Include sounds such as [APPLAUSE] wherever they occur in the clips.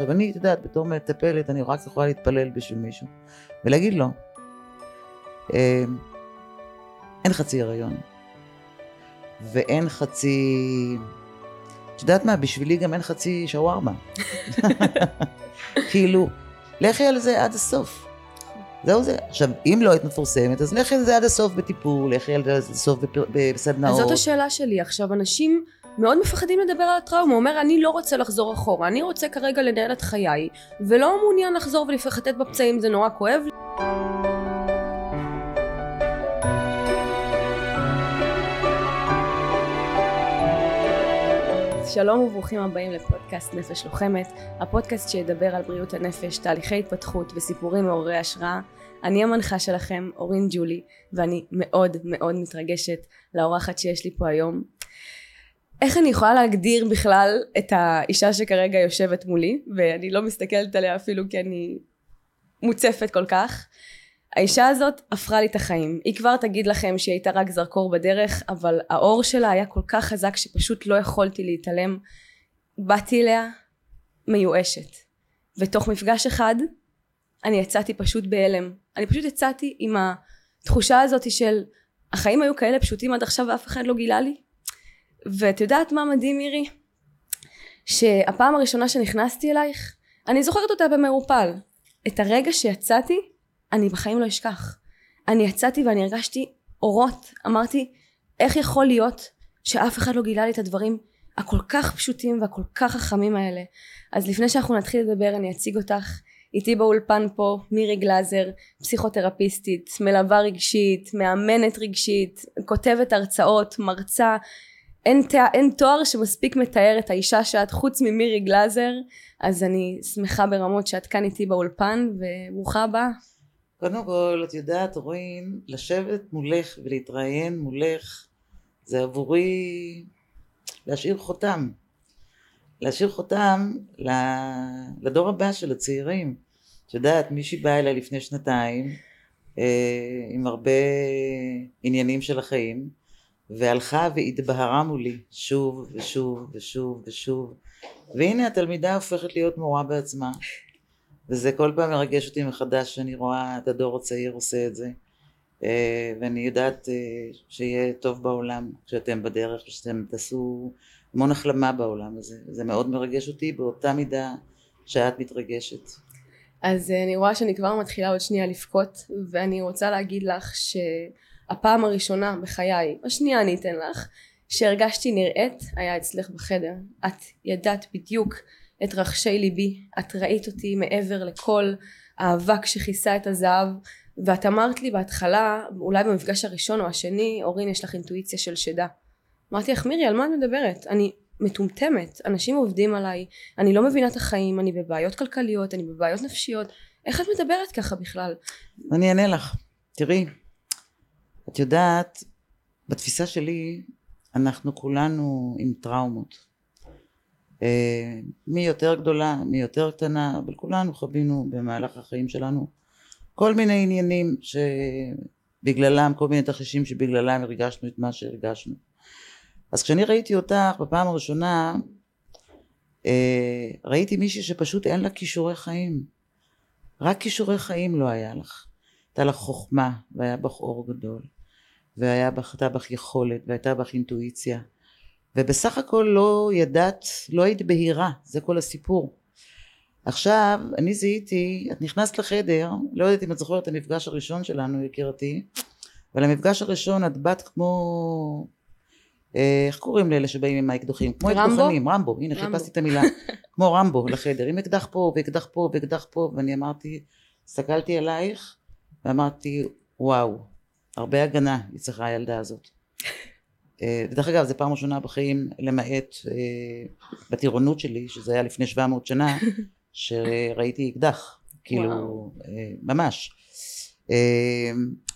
עכשיו אני, את יודעת, בתור מטפלת, אני רק יכולה להתפלל בשביל מישהו, ולהגיד לו, אה, אין חצי הריון, ואין חצי... את יודעת מה, בשבילי גם אין חצי שווארמה. כאילו, לכי על זה עד הסוף. זהו זה. עכשיו, אם לא היית מפורסמת, אז לכי על זה עד הסוף בטיפול, לכי על זה עד הסוף. בסדנאות. אז זאת השאלה שלי. עכשיו, אנשים מאוד מפחדים לדבר על הטראומה. הוא אומר, אני לא רוצה לחזור אחורה, אני רוצה כרגע לנהל את חיי, ולא מעוניין לחזור ולחטט בפצעים, זה נורא כואב. שלום וברוכים הבאים לפודקאסט נפש לוחמת, הפודקאסט שידבר על בריאות הנפש, תהליכי התפתחות וסיפורים מעוררי השראה. אני המנחה שלכם, אורין ג'ולי, ואני מאוד מאוד מתרגשת לאורחת שיש לי פה היום. איך אני יכולה להגדיר בכלל את האישה שכרגע יושבת מולי, ואני לא מסתכלת עליה אפילו כי אני מוצפת כל כך. האישה הזאת הפכה לי את החיים. היא כבר תגיד לכם שהיא הייתה רק זרקור בדרך, אבל האור שלה היה כל כך חזק שפשוט לא יכולתי להתעלם. באתי אליה מיואשת. ותוך מפגש אחד, אני יצאתי פשוט בהלם. אני פשוט יצאתי עם התחושה הזאת של החיים היו כאלה פשוטים עד עכשיו ואף אחד לא גילה לי. ואת יודעת מה מדהים מירי? שהפעם הראשונה שנכנסתי אלייך, אני זוכרת אותה במעורפל. את הרגע שיצאתי, אני בחיים לא אשכח. אני יצאתי ואני הרגשתי אורות. אמרתי, איך יכול להיות שאף אחד לא גילה לי את הדברים הכל כך פשוטים והכל כך חכמים האלה? אז לפני שאנחנו נתחיל לדבר אני אציג אותך. איתי באולפן פה מירי גלאזר, פסיכותרפיסטית, מלווה רגשית, מאמנת רגשית, כותבת הרצאות, מרצה. אין, אין תואר שמספיק מתאר את האישה שאת חוץ ממירי גלאזר, אז אני שמחה ברמות שאת כאן איתי באולפן, וברוכה הבאה. קודם כל, את יודעת, רואים, לשבת מולך ולהתראיין מולך, זה עבורי להשאיר חותם. להשאיר חותם לדור הבא של הצעירים. את יודעת, מישהי באה אליי לפני שנתיים, אה, עם הרבה עניינים של החיים, והלכה והתבהרה מולי שוב ושוב ושוב ושוב, והנה התלמידה הופכת להיות מורה בעצמה. וזה כל פעם מרגש אותי מחדש שאני רואה את הדור הצעיר עושה את זה. אה, ואני יודעת אה, שיהיה טוב בעולם כשאתם בדרך ושאתם תעשו המון החלמה בעולם הזה. זה מאוד מרגש אותי באותה מידה שאת מתרגשת. אז אה, אני רואה שאני כבר מתחילה עוד שנייה לבכות ואני רוצה להגיד לך שהפעם הראשונה בחיי השנייה אני אתן לך שהרגשתי נראית היה אצלך בחדר את ידעת בדיוק את רחשי ליבי את ראית אותי מעבר לכל האבק שכיסה את הזהב ואת אמרת לי בהתחלה אולי במפגש הראשון או השני אורין יש לך אינטואיציה של שדה. אמרתי לך מירי על מה את מדברת? אני מטומטמת אנשים עובדים עליי אני לא מבינה את החיים אני בבעיות כלכליות אני בבעיות נפשיות. איך את מדברת ככה בכלל? אני אענה לך. תראי את יודעת בתפיסה שלי אנחנו כולנו עם טראומות אה, מי יותר גדולה, מי יותר קטנה, אבל כולנו חווינו במהלך החיים שלנו כל מיני עניינים שבגללם, כל מיני תרחישים שבגללם הרגשנו את מה שהרגשנו. אז כשאני ראיתי אותך בפעם הראשונה, אה, ראיתי מישהי שפשוט אין לה כישורי חיים. רק כישורי חיים לא היה לך. הייתה לך חוכמה, והיה בך אור גדול, והייתה בך יכולת, והייתה בך אינטואיציה. ובסך הכל לא ידעת, לא היית בהירה, זה כל הסיפור. עכשיו, אני זיהיתי, את נכנסת לחדר, לא יודעת אם את זוכרת את המפגש הראשון שלנו, יקירתי, אבל המפגש הראשון את באת כמו, אה, איך קוראים לאלה שבאים עם האקדוחים? כמו אקדוחנים, רמבו, הנה רמבו. חיפשתי את המילה, [LAUGHS] כמו רמבו לחדר, עם אקדח פה ואקדח פה ואקדח פה, ואני אמרתי, הסתכלתי עלייך ואמרתי, וואו, הרבה הגנה היא צריכה הילדה הזאת. אה, דרך אגב זו פעם ראשונה בחיים למעט אה, בטירונות שלי שזה היה לפני 700 שנה [LAUGHS] שראיתי אקדח כאילו אה, ממש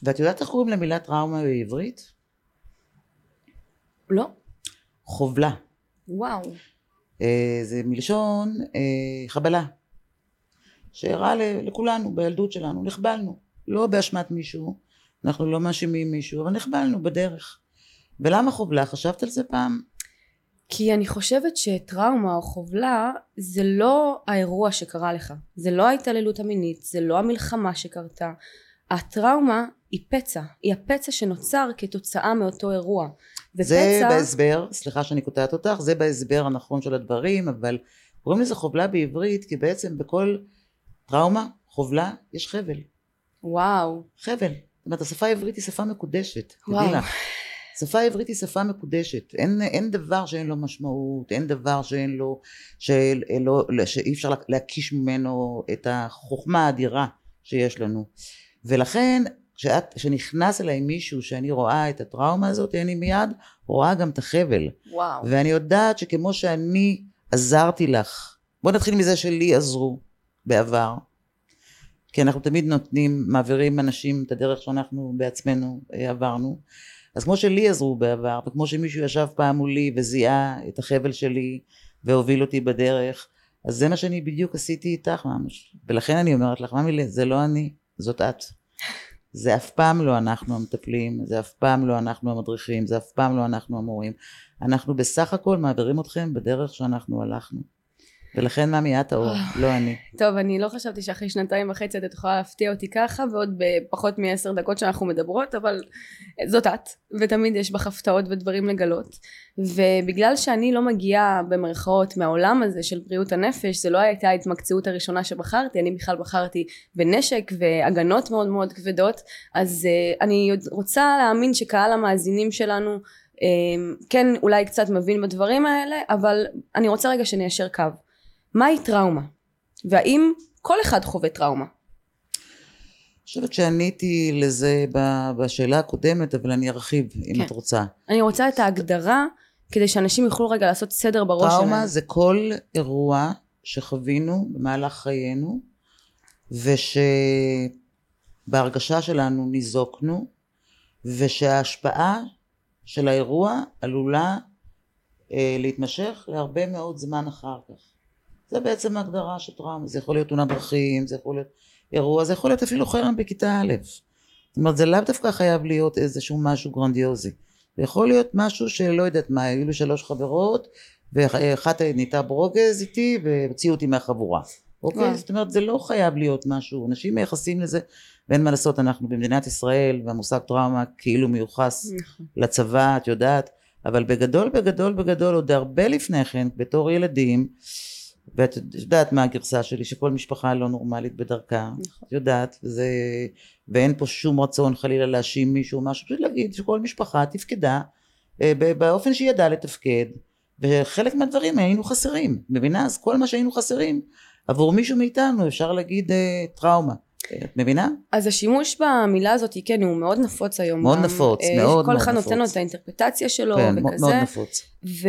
ואת יודעת איך קוראים למילה טראומה בעברית? לא. חובלה. וואו. זה מלשון חבלה שאירעה לכולנו בילדות שלנו נחבלנו לא באשמת מישהו אנחנו לא מאשימים מישהו אבל נחבלנו בדרך ולמה חובלה? חשבת על זה פעם? כי אני חושבת שטראומה או חובלה זה לא האירוע שקרה לך, זה לא ההתעללות המינית, זה לא המלחמה שקרתה. הטראומה היא פצע, היא הפצע שנוצר כתוצאה מאותו אירוע. ופצע... זה בהסבר, סליחה שאני קוטעת אותך, זה בהסבר הנכון של הדברים, אבל קוראים לזה חובלה בעברית כי בעצם בכל טראומה, חובלה, יש חבל. וואו. חבל. זאת אומרת השפה העברית היא שפה מקודשת. וואו. לך. שפה עברית היא שפה מקודשת, אין, אין דבר שאין לו משמעות, אין דבר שאין לו, שלא, שאי אפשר להקיש ממנו את החוכמה האדירה שיש לנו. ולכן כשנכנס אליי מישהו שאני רואה את הטראומה הזאת, אני מיד רואה גם את החבל. וואו. ואני יודעת שכמו שאני עזרתי לך, בוא נתחיל מזה שלי עזרו בעבר, כי אנחנו תמיד נותנים, מעבירים אנשים את הדרך שאנחנו בעצמנו אה, עברנו. אז כמו שלי עזרו בעבר, וכמו שמישהו ישב פעם מולי וזיהה את החבל שלי והוביל אותי בדרך, אז זה מה שאני בדיוק עשיתי איתך ממש. ולכן אני אומרת לך, ממי, זה לא אני, זאת את. זה אף פעם לא אנחנו המטפלים, זה אף פעם לא אנחנו המדריכים, זה אף פעם לא אנחנו המורים. אנחנו בסך הכל מעבירים אתכם בדרך שאנחנו הלכנו. ולכן מאמי את האור, אה. לא אני. טוב, אני לא חשבתי שאחרי שנתיים וחצי את יכולה להפתיע אותי ככה, ועוד בפחות מעשר דקות שאנחנו מדברות, אבל זאת את, ותמיד יש בך הפתעות ודברים לגלות. ובגלל שאני לא מגיעה במרכאות מהעולם הזה של בריאות הנפש, זה לא הייתה ההתמקצעות הראשונה שבחרתי, אני בכלל בחרתי בנשק והגנות מאוד מאוד כבדות, אז uh, אני רוצה להאמין שקהל המאזינים שלנו uh, כן אולי קצת מבין בדברים האלה, אבל אני רוצה רגע שניישר קו. מהי טראומה? והאם כל אחד חווה טראומה? אני חושבת שעניתי לזה בשאלה הקודמת, אבל אני ארחיב אם כן. את רוצה. אני רוצה את ההגדרה, כדי שאנשים יוכלו רגע לעשות סדר בראש שלהם. טראומה זה כל אירוע שחווינו במהלך חיינו, ושבהרגשה שלנו ניזוקנו, ושההשפעה של האירוע עלולה אה, להתמשך להרבה מאוד זמן אחר כך. זה בעצם ההגדרה של טראומה, זה יכול להיות תאונת דרכים, זה יכול להיות אירוע, זה יכול להיות אפילו חרם בכיתה א'. זאת אומרת זה לאו דווקא חייב להיות איזשהו משהו גרנדיוזי. זה יכול להיות משהו שלא יודעת מה, היו לי שלוש חברות ואחת נהייתה ברוגז איתי והוציאו אותי מהחבורה. אוקיי? זאת אומרת זה לא חייב להיות משהו, אנשים מייחסים לזה ואין מה לעשות אנחנו במדינת ישראל והמושג טראומה כאילו מיוחס נכון. לצבא את יודעת אבל בגדול בגדול בגדול עוד הרבה לפני כן בתור ילדים ואת יודעת מה הגרסה שלי שכל משפחה לא נורמלית בדרכה. נכון. את יודעת וזה ואין פה שום רצון חלילה להאשים מישהו משהו פשוט להגיד שכל משפחה תפקדה אה, באופן שהיא ידעה לתפקד וחלק מהדברים היינו חסרים. מבינה? אז כל מה שהיינו חסרים עבור מישהו מאיתנו אפשר להגיד אה, טראומה. את מבינה? אז השימוש במילה הזאת כן הוא מאוד נפוץ היום מאוד גם, נפוץ אה, מאוד מאוד נפוץ כל אחד נותן לו את האינטרפטציה שלו כן, וכזה. מאוד נפוץ. ו...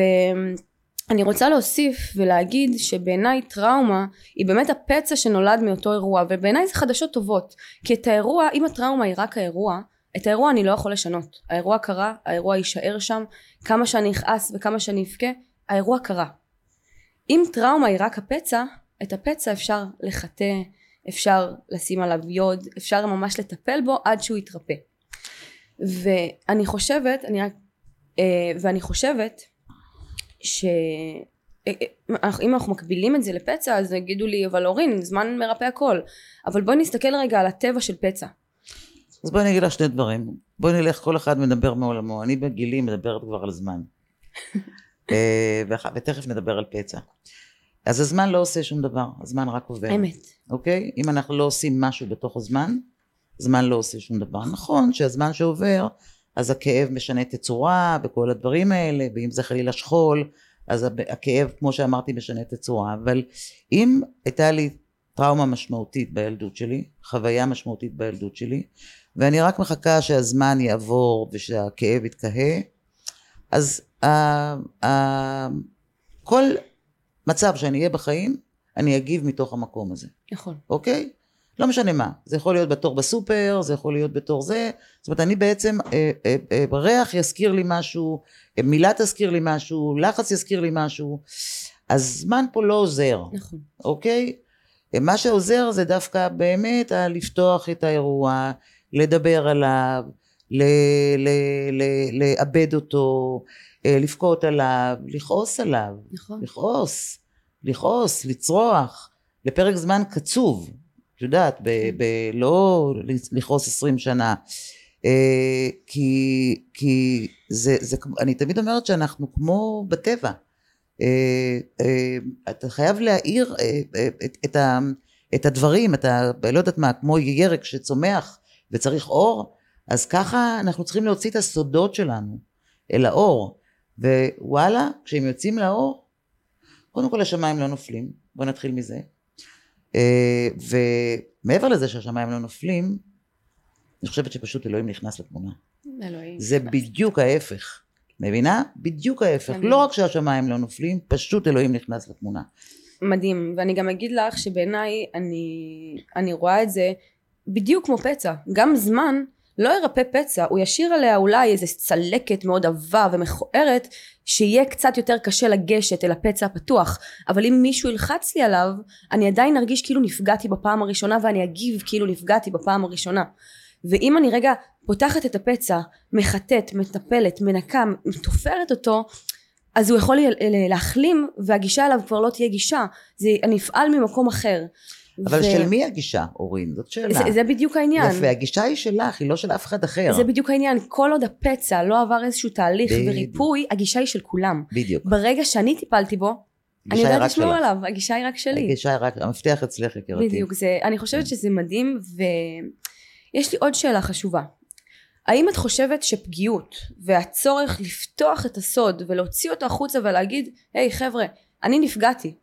אני רוצה להוסיף ולהגיד שבעיניי טראומה היא באמת הפצע שנולד מאותו אירוע ובעיניי זה חדשות טובות כי את האירוע אם הטראומה היא רק האירוע את האירוע אני לא יכול לשנות. האירוע קרה האירוע יישאר שם כמה שאני אכעס וכמה שאני אבכה האירוע קרה. אם טראומה היא רק הפצע את הפצע אפשר לחטא אפשר לשים עליו יוד אפשר ממש לטפל בו עד שהוא יתרפא. ואני חושבת אני רק אה, ואני חושבת שאם אה, אה, אנחנו מקבילים את זה לפצע אז יגידו לי אבל אורין זמן מרפא הכל. אבל בואי נסתכל רגע על הטבע של פצע. אז בואי אני אגיד לך שני דברים. בואי נלך כל אחד מדבר מעולמו. אני בגילי מדברת כבר על זמן. [LAUGHS] אה, ותכף נדבר על פצע. אז הזמן לא עושה שום דבר. הזמן רק עובר. אמת. אוקיי? אם אנחנו לא עושים משהו בתוך הזמן זמן לא עושה שום דבר. נכון שהזמן שעובר אז הכאב משנה תצורה וכל הדברים האלה ואם זה חלילה שכול אז הכאב כמו שאמרתי משנה תצורה אבל אם הייתה לי טראומה משמעותית בילדות שלי חוויה משמעותית בילדות שלי ואני רק מחכה שהזמן יעבור ושהכאב יתקהה אז ה, ה, כל מצב שאני אהיה בחיים אני אגיב מתוך המקום הזה. נכון. אוקיי לא משנה מה, זה יכול להיות בתור בסופר, זה יכול להיות בתור זה, זאת אומרת אני בעצם, אה, אה, אה, ריח יזכיר לי משהו, אה, מילה תזכיר לי משהו, לחץ יזכיר לי משהו, הזמן פה לא עוזר, נכון, אוקיי? אה, מה שעוזר זה דווקא באמת לפתוח את האירוע, לדבר עליו, לאבד אותו, אה, לבכות עליו, לכעוס עליו, נכון. לכעוס, לכעוס, לצרוח, לפרק זמן קצוב, את יודעת, ב, כן. לכעוס עשרים שנה. אה, כי, כי זה, זה, אני תמיד אומרת שאנחנו כמו בטבע. אה, אה, אתה חייב להאיר את, את, ה, את הדברים, אתה לא יודעת מה, כמו ירק שצומח וצריך אור, אז ככה אנחנו צריכים להוציא את הסודות שלנו אל האור. ווואלה, כשהם יוצאים לאור, קודם כל השמיים לא נופלים, בוא נתחיל מזה. אה, ומעבר לזה שהשמיים לא נופלים, אני חושבת שפשוט אלוהים נכנס לתמונה. אלוהים. זה נכנס. בדיוק ההפך. מבינה? בדיוק ההפך. אני- לא רק שהשמיים לא נופלים, פשוט אלוהים נכנס לתמונה. מדהים, ואני גם אגיד לך שבעיניי אני, אני רואה את זה בדיוק כמו פצע. גם זמן לא ירפא פצע, הוא ישאיר עליה אולי איזה צלקת מאוד עבה ומכוערת, שיהיה קצת יותר קשה לגשת אל הפצע הפתוח. אבל אם מישהו ילחץ לי עליו, אני עדיין ארגיש כאילו נפגעתי בפעם הראשונה, ואני אגיב כאילו נפגעתי בפעם הראשונה. ואם אני רגע פותחת את הפצע, מחטאת, מטפלת, מנקה, תופרת אותו, אז הוא יכול להחלים והגישה אליו כבר לא תהיה גישה זה אני אפעל ממקום אחר אבל ו- של מי הגישה, אורין? זאת שאלה. זה, זה בדיוק העניין יפה, הגישה היא שלך, היא לא של אף אחד אחר. זה בדיוק העניין כל עוד הפצע לא עבר איזשהו תהליך בדיוק. וריפוי הגישה היא של כולם בדיוק. ברגע שאני טיפלתי בו אני יודעת לשמור שלך. עליו הגישה היא רק שלי הגישה היא רק, המפתח אצלך יקירתי. בדיוק זה אני חושבת שזה מדהים ויש לי עוד שאלה חשובה האם את חושבת שפגיעות והצורך לפתוח את הסוד ולהוציא אותו החוצה ולהגיד היי חבר'ה אני נפגעתי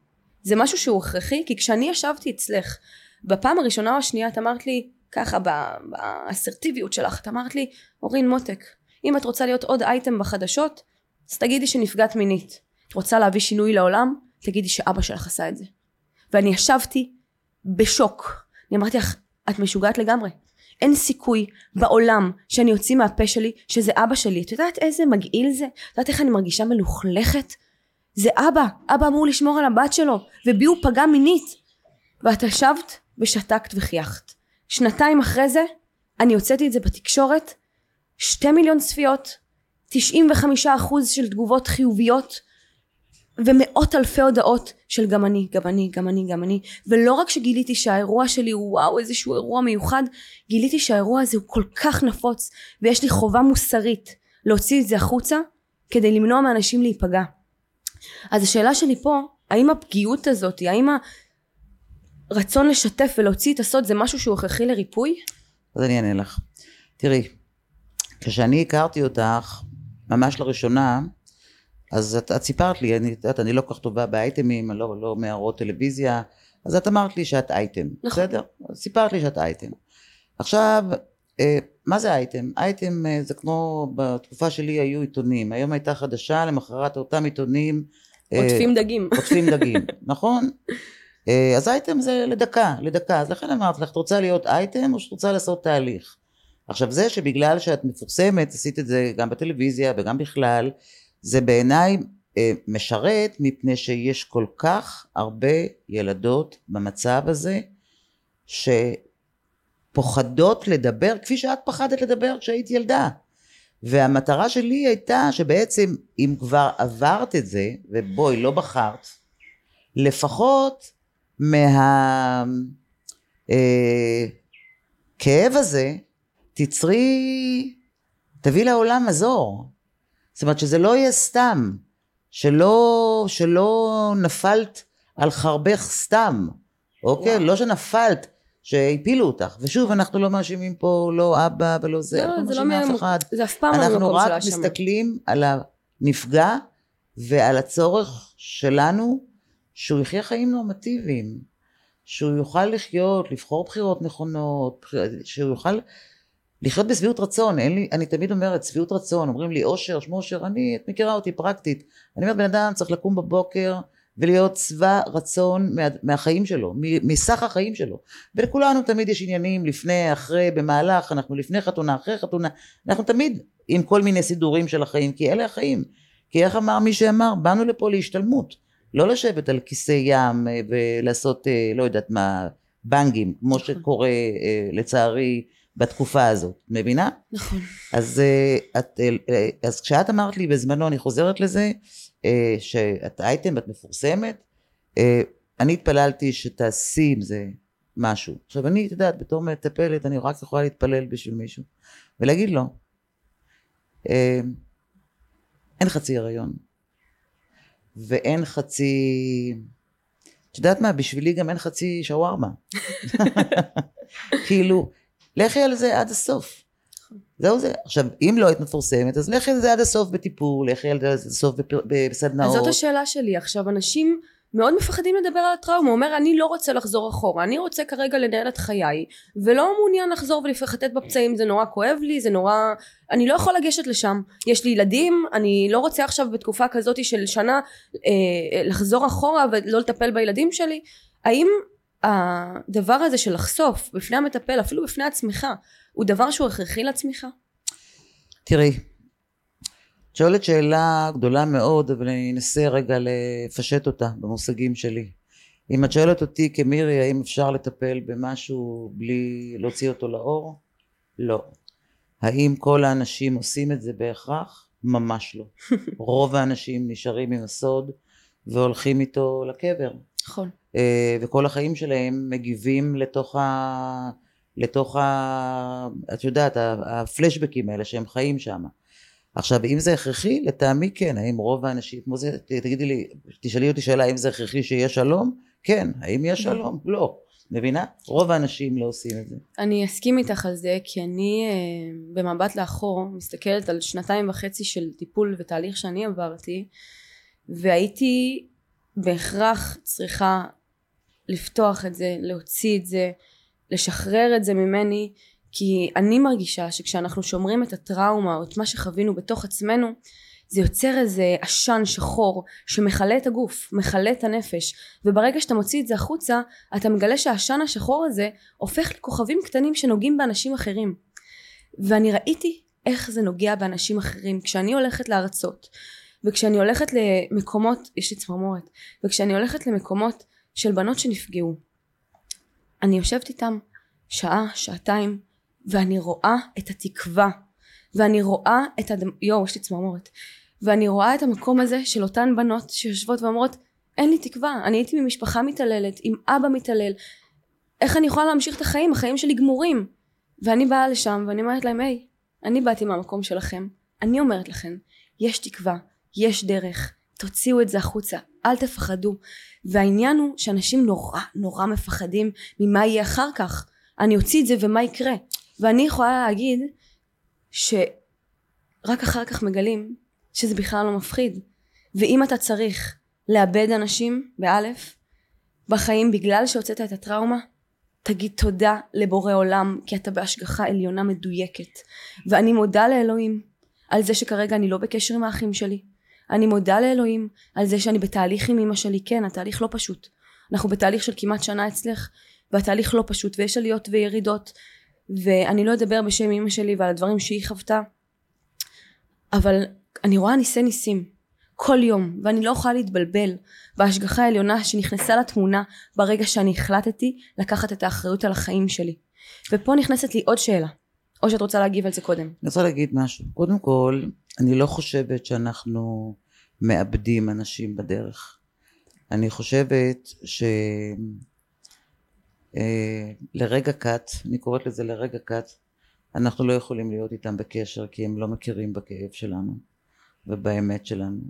זה משהו שהוא הכרחי כי כשאני ישבתי אצלך בפעם הראשונה או השנייה את אמרת לי ככה באסרטיביות שלך את אמרת לי אורין מותק אם את רוצה להיות עוד אייטם בחדשות אז תגידי שנפגעת מינית. את רוצה להביא שינוי לעולם? תגידי שאבא שלך עשה את זה. ואני ישבתי בשוק. אני אמרתי לך את משוגעת לגמרי. אין סיכוי בעולם שאני אוציא מהפה שלי שזה אבא שלי. את יודעת איזה מגעיל זה? את יודעת איך אני מרגישה מלוכלכת? זה אבא, אבא אמור לשמור על הבת שלו ובי הוא פגע מינית. ואת ישבת ושתקת וחייכת. שנתיים אחרי זה אני הוצאתי את זה בתקשורת שתי מיליון צפיות 95 אחוז של תגובות חיוביות ומאות אלפי הודעות של גם אני, גם אני, גם אני, גם אני. ולא רק שגיליתי שהאירוע שלי הוא וואו איזשהו אירוע מיוחד גיליתי שהאירוע הזה הוא כל כך נפוץ ויש לי חובה מוסרית להוציא את זה החוצה כדי למנוע מאנשים להיפגע אז השאלה שלי פה האם הפגיעות הזאת האם הרצון לשתף ולהוציא את הסוד זה משהו שהוא הכרחי לריפוי? אז אני אענה לך. תראי, כשאני הכרתי אותך, ממש לראשונה, אז את, את סיפרת לי, אני, את אני לא כל כך טובה באייטמים, אני לא, לא מהראות טלוויזיה, אז את אמרת לי שאת אייטם, נכון. בסדר? סיפרת לי שאת אייטם. עכשיו, מה זה אייטם? אייטם אה, זה כמו, בתקופה שלי היו עיתונים, היום הייתה חדשה, למחרת אותם עיתונים, אה, עוטפים דגים חוטפים דגים, [LAUGHS] נכון? אה, אז אייטם זה לדקה, לדקה, אז לכן אמרתי לך, את רוצה להיות אייטם או שאת רוצה לעשות תהליך? עכשיו זה שבגלל שאת מפורסמת, עשית את זה גם בטלוויזיה וגם בכלל, זה בעיניי אה, משרת מפני שיש כל כך הרבה ילדות במצב הזה שפוחדות לדבר כפי שאת פחדת לדבר כשהיית ילדה. והמטרה שלי הייתה שבעצם אם כבר עברת את זה, ובואי לא בחרת, לפחות מה... אה, הזה תצרי, תביא לעולם מזור. זאת אומרת שזה לא יהיה סתם, שלא, שלא נפלת על חרבך סתם, אוקיי? וואו. לא שנפלת, שהפילו אותך. ושוב, אנחנו לא מאשימים פה לא אבא ולא זה, אנחנו לא, זה לא מאשימים אף אחד. זה אף פעם לא אנחנו ממקום של רק האשמה מסתכלים על הנפגע ועל הצורך שלנו שהוא יחיה חיים נורמטיביים, שהוא יוכל לחיות, לבחור בחירות נכונות, שהוא יוכל לחיות בשביעות רצון, אין לי, אני תמיד אומרת שביעות רצון, אומרים לי אושר, שמו אושר, אני, את מכירה אותי פרקטית, אני אומרת בן אדם צריך לקום בבוקר ולהיות שבע רצון מה, מהחיים שלו, מסך החיים שלו, ולכולנו תמיד יש עניינים לפני, אחרי, במהלך, אנחנו לפני חתונה, אחרי חתונה, אנחנו תמיד עם כל מיני סידורים של החיים, כי אלה החיים, כי איך אמר מי שאמר, באנו לפה להשתלמות, לא לשבת על כיסא ים אה, ולעשות אה, לא יודעת מה, בנגים, כמו נכון. שקורה אה, לצערי בתקופה הזאת, מבינה? נכון. אז, את, אז כשאת אמרת לי בזמנו, אני חוזרת לזה, אה, שאת אייטם, את מפורסמת, אני התפללתי שתעשי עם זה משהו. עכשיו אני, את יודעת, בתור מטפלת, אני רק יכולה להתפלל בשביל מישהו, ולהגיד לו, אין חצי הריון, ואין חצי... את יודעת מה, בשבילי גם אין חצי שווארמה. [LAUGHS] כאילו, לכי על זה עד הסוף. זהו זה. עכשיו, אם לא היית מפורסמת, אז לכי על זה עד הסוף בטיפול, לכי על זה עד הסוף בסדנאות. אז זאת השאלה שלי. עכשיו, אנשים מאוד מפחדים לדבר על הטראומה. הוא אומר, אני לא רוצה לחזור אחורה, אני רוצה כרגע לנהל את חיי, ולא מעוניין לחזור ולחטט בפצעים, זה נורא כואב לי, זה נורא... אני לא יכול לגשת לשם. יש לי ילדים, אני לא רוצה עכשיו בתקופה כזאת של שנה אה, לחזור אחורה ולא לטפל בילדים שלי. האם הדבר הזה של לחשוף בפני המטפל, אפילו בפני עצמך, הוא דבר שהוא הכרחי לצמיחה? תראי, את שואלת שאלה גדולה מאוד, אבל אני אנסה רגע לפשט אותה במושגים שלי. אם את שואלת אותי כמירי, האם אפשר לטפל במשהו בלי להוציא אותו לאור? לא. האם כל האנשים עושים את זה בהכרח? ממש לא. [LAUGHS] רוב האנשים נשארים עם הסוד והולכים איתו לקבר. נכון. אה, וכל החיים שלהם מגיבים לתוך ה... לתוך ה... את יודעת, הפלשבקים האלה שהם חיים שם. עכשיו, אם זה הכרחי, לטעמי כן. האם רוב האנשים, כמו זה, תגידי לי, תשאלי אותי שאלה, האם זה הכרחי שיהיה שלום? כן. האם יש שלום? לא. מבינה? רוב האנשים לא עושים את זה. אני אסכים איתך על זה, כי אני אה, במבט לאחור מסתכלת על שנתיים וחצי של טיפול ותהליך שאני עברתי, והייתי בהכרח צריכה לפתוח את זה, להוציא את זה, לשחרר את זה ממני, כי אני מרגישה שכשאנחנו שומרים את הטראומה או את מה שחווינו בתוך עצמנו, זה יוצר איזה עשן שחור שמכלה את הגוף, מכלה את הנפש, וברגע שאתה מוציא את זה החוצה, אתה מגלה שהעשן השחור הזה הופך לכוכבים קטנים שנוגעים באנשים אחרים. ואני ראיתי איך זה נוגע באנשים אחרים. כשאני הולכת להרצות, וכשאני הולכת למקומות, יש לי צמרמורת, וכשאני הולכת למקומות של בנות שנפגעו, אני יושבת איתם שעה, שעתיים, ואני רואה את התקווה, ואני רואה את הד... יואו, יש לי צמרמורת. ואני רואה את המקום הזה של אותן בנות שיושבות ואומרות, אין לי תקווה, אני הייתי ממשפחה מתעללת, עם אבא מתעלל, איך אני יכולה להמשיך את החיים? החיים שלי גמורים. ואני באה לשם ואני אומרת להם, היי, אני באתי מהמקום שלכם, אני אומרת לכם, יש תקווה, יש דרך, תוציאו את זה החוצה, אל תפחדו. והעניין הוא שאנשים נורא נורא מפחדים ממה יהיה אחר כך. אני אוציא את זה ומה יקרה. ואני יכולה להגיד שרק אחר כך מגלים שזה בכלל לא מפחיד. ואם אתה צריך לאבד אנשים, באלף, בחיים בגלל שהוצאת את הטראומה, תגיד תודה לבורא עולם כי אתה בהשגחה עליונה מדויקת. ואני מודה לאלוהים על זה שכרגע אני לא בקשר עם האחים שלי. אני מודה לאלוהים על זה שאני בתהליך עם אמא שלי. כן, התהליך לא פשוט. אנחנו בתהליך של כמעט שנה אצלך, והתהליך לא פשוט, ויש עליות וירידות, ואני לא אדבר בשם אמא שלי ועל הדברים שהיא חוותה, אבל אני רואה ניסי ניסים כל יום, ואני לא יכולה להתבלבל בהשגחה העליונה שנכנסה לתמונה ברגע שאני החלטתי לקחת את האחריות על החיים שלי. ופה נכנסת לי עוד שאלה, או שאת רוצה להגיב על זה קודם. אני רוצה להגיד משהו. קודם כל, אני לא חושבת שאנחנו מאבדים אנשים בדרך. אני חושבת ש... אה, לרגע קט, אני קוראת לזה לרגע קט, אנחנו לא יכולים להיות איתם בקשר כי הם לא מכירים בכאב שלנו ובאמת שלנו.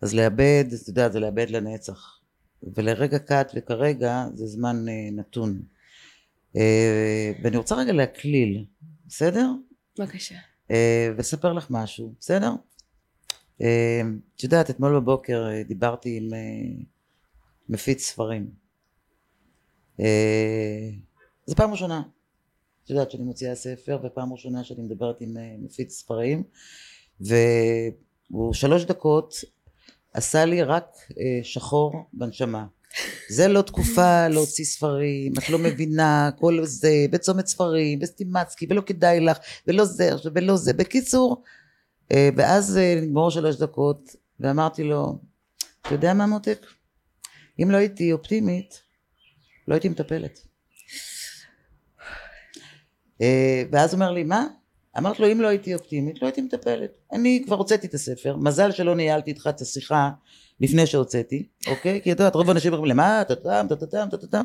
אז לאבד, אתה יודע, זה לאבד לנצח. ולרגע קט וכרגע זה זמן אה, נתון. אה, ואני רוצה רגע להקליל, בסדר? בבקשה. ולספר לך משהו, בסדר? את יודעת, אתמול בבוקר דיברתי עם מפיץ ספרים. אה, זו פעם ראשונה. את יודעת שאני מוציאה ספר ופעם ראשונה שאני מדברת עם אה, מפיץ ספרים והוא שלוש דקות עשה לי רק אה, שחור בנשמה. זה לא תקופה להוציא ספרים, את לא מבינה, כל זה, בצומת ספרים, בסטימצקי, ולא כדאי לך, ולא זה, ולא זה. בקיצור, ואז נגמור שלוש דקות, ואמרתי לו, אתה יודע מה מותק? אם לא הייתי אופטימית, לא הייתי מטפלת. אה, ואז אומר לי, מה? אמרתי לו, אם לא הייתי אופטימית, לא הייתי מטפלת. אני כבר הוצאתי את הספר, מזל שלא ניהלתי איתך את השיחה לפני שהוצאתי, אוקיי? כי את יודעת, רוב האנשים אומרים, למה? טאטאם, טאטאם, טאטאם,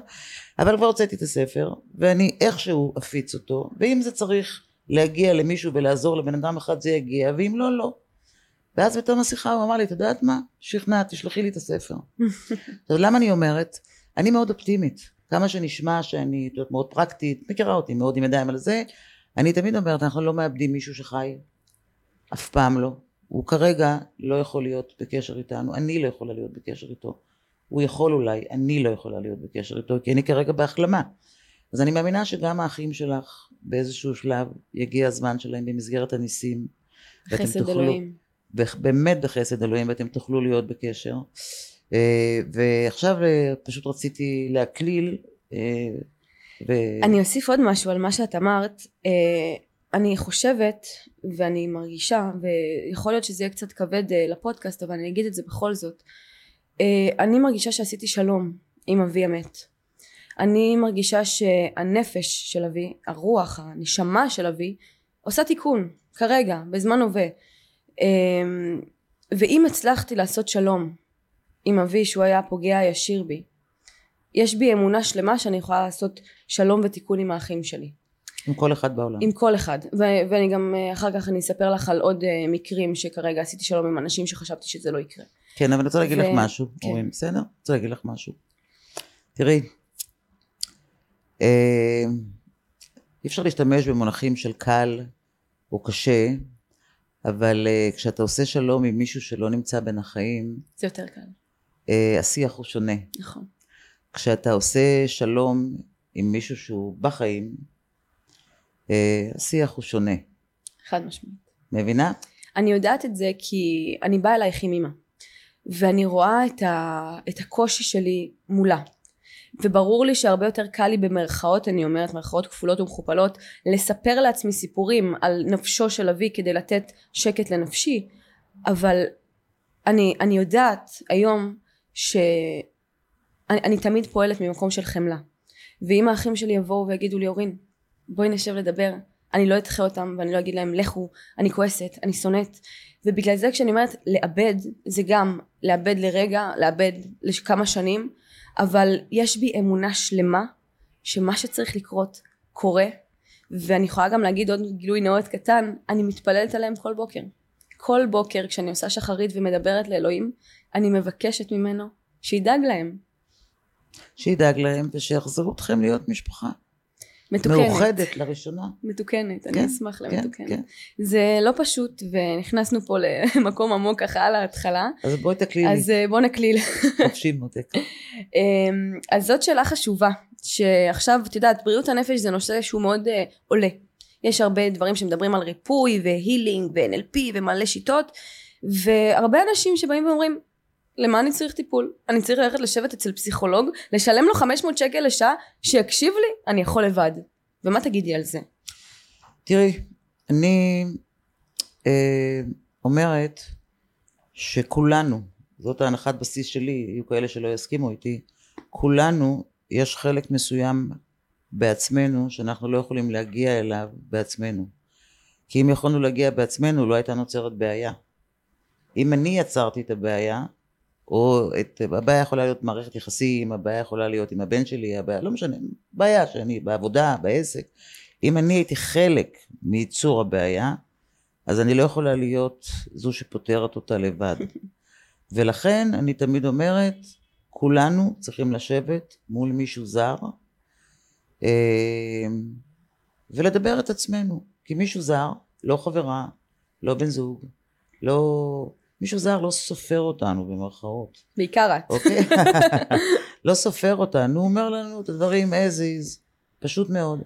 אבל כבר הוצאתי את הספר, ואני איכשהו אפיץ אותו, ואם זה צריך להגיע למישהו ולעזור לבן אדם אחד זה יגיע, ואם לא, לא. ואז בתום השיחה הוא אמר לי, את יודעת מה? שכנעת, תשלחי לי את הספר. [LAUGHS] עכשיו, למה אני אומרת? אני מאוד אופטימית. כמה שנשמע שאני יודעת, מאוד פרקטית, מכירה אותי מאוד עם ידיים על זה, אני תמיד אומרת, אנחנו לא מאבדים מישהו שחי, אף פעם לא. הוא כרגע לא יכול להיות בקשר איתנו, אני לא יכולה להיות בקשר איתו. הוא יכול אולי, אני לא יכולה להיות בקשר איתו, כי אני כרגע בהחלמה. אז אני מאמינה שגם האחים שלך באיזשהו שלב יגיע הזמן שלהם במסגרת הניסים. חסד תוכלו, אלוהים. באמת בחסד אלוהים ואתם תוכלו להיות בקשר. אה, ועכשיו אה, פשוט רציתי להקליל אה, ו... אני אוסיף עוד משהו על מה שאת אמרת אני חושבת ואני מרגישה ויכול להיות שזה יהיה קצת כבד לפודקאסט אבל אני אגיד את זה בכל זאת אני מרגישה שעשיתי שלום עם אבי המת אני מרגישה שהנפש של אבי הרוח הנשמה של אבי עושה תיקון כרגע בזמן הווה ואם הצלחתי לעשות שלום עם אבי שהוא היה הפוגע הישיר בי. יש בי אמונה שלמה שאני יכולה לעשות שלום ותיקון עם האחים שלי. עם כל אחד בעולם. עם כל אחד. ו- ואני גם אה, אחר כך אני אספר לך על עוד uh, מקרים שכרגע עשיתי שלום עם אנשים שחשבתי שזה לא יקרה. כן, אבל אני רוצה להגיד ו- לך משהו, כן. אומרים, בסדר? אני רוצה להגיד לך משהו. תראי, אה, אי אפשר להשתמש במונחים של קל או קשה, אבל uh, כשאתה עושה שלום עם מישהו שלא נמצא בין החיים, זה יותר קל. אה, השיח הוא שונה. נכון. כשאתה עושה שלום עם מישהו שהוא בחיים, אה, השיח הוא שונה. חד משמעית. מבינה? אני יודעת את זה כי אני באה אלייך עם אמא ואני רואה את, ה, את הקושי שלי מולה וברור לי שהרבה יותר קל לי במרכאות אני אומרת מרכאות כפולות ומכופלות לספר לעצמי סיפורים על נפשו של אבי כדי לתת שקט לנפשי אבל אני, אני יודעת היום שאני תמיד פועלת ממקום של חמלה ואם האחים שלי יבואו ויגידו לי אורין בואי נשב לדבר אני לא אדחה אותם ואני לא אגיד להם לכו אני כועסת אני שונאת ובגלל זה כשאני אומרת לאבד זה גם לאבד לרגע לאבד לכמה שנים אבל יש בי אמונה שלמה שמה שצריך לקרות קורה ואני יכולה גם להגיד עוד גילוי נאות קטן אני מתפללת עליהם כל בוקר כל בוקר כשאני עושה שחרית ומדברת לאלוהים אני מבקשת ממנו שידאג להם. שידאג להם ושיחזרו אתכם להיות משפחה. מתוקנת. מאוחדת לראשונה. מתוקנת, כן, אני אשמח כן, למתוקנת. כן. זה לא פשוט ונכנסנו פה למקום עמוק ככה על ההתחלה. אז בואי תקלילי. אז אה, בוא נקליל. חופשי מותק. [LAUGHS] אמ, אז זאת שאלה חשובה, שעכשיו את יודעת בריאות הנפש זה נושא שהוא מאוד uh, עולה. יש הרבה דברים שמדברים על ריפוי והילינג ו-NLP ומלא שיטות והרבה אנשים שבאים ואומרים למה אני צריך טיפול? אני צריך ללכת לשבת אצל פסיכולוג, לשלם לו 500 שקל לשעה, שיקשיב לי? אני יכול לבד. ומה תגידי על זה? תראי, אני אה, אומרת שכולנו, זאת ההנחת בסיס שלי, יהיו כאלה שלא יסכימו איתי, כולנו, יש חלק מסוים בעצמנו שאנחנו לא יכולים להגיע אליו בעצמנו. כי אם יכולנו להגיע בעצמנו לא הייתה נוצרת בעיה. אם אני יצרתי את הבעיה, או את, הבעיה יכולה להיות מערכת יחסים, הבעיה יכולה להיות עם הבן שלי, הבעיה, לא משנה, בעיה שאני בעבודה, בעסק. אם אני הייתי חלק מייצור הבעיה, אז אני לא יכולה להיות זו שפותרת אותה לבד. [LAUGHS] ולכן אני תמיד אומרת, כולנו צריכים לשבת מול מישהו זר אה, ולדבר את עצמנו. כי מישהו זר, לא חברה, לא בן זוג, לא מישהו זר לא סופר אותנו במרכאות. בעיקר את. אוקיי? [LAUGHS] לא סופר אותנו, הוא אומר לנו את הדברים as is, פשוט מאוד.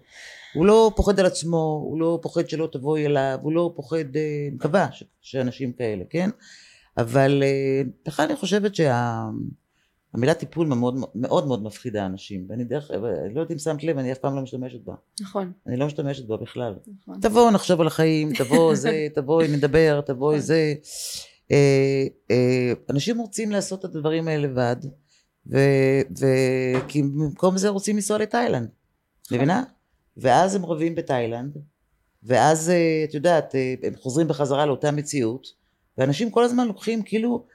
הוא לא פוחד על עצמו, הוא לא פוחד שלא תבואי אליו, הוא לא פוחד, אה, מקווה שאנשים כאלה, כן? אבל אה, בכלל אני חושבת שהמילה שה... טיפול מאוד מאוד מאוד מפחידה אנשים, ואני דרך, אני לא יודעת אם שמת לב, אני אף פעם לא משתמשת בה. נכון. אני לא משתמשת בה בכלל. נכון. תבואו נחשוב על החיים, תבואו זה, [LAUGHS] תבואי נדבר, תבואי נכון. זה. אה, אה, אנשים רוצים לעשות את הדברים האלה לבד, ו, ו, כי במקום זה רוצים לנסוע לתאילנד, מבינה? ואז הם רבים בתאילנד, ואז אה, את יודעת, הם חוזרים בחזרה לאותה מציאות, ואנשים כל הזמן לוקחים כאילו,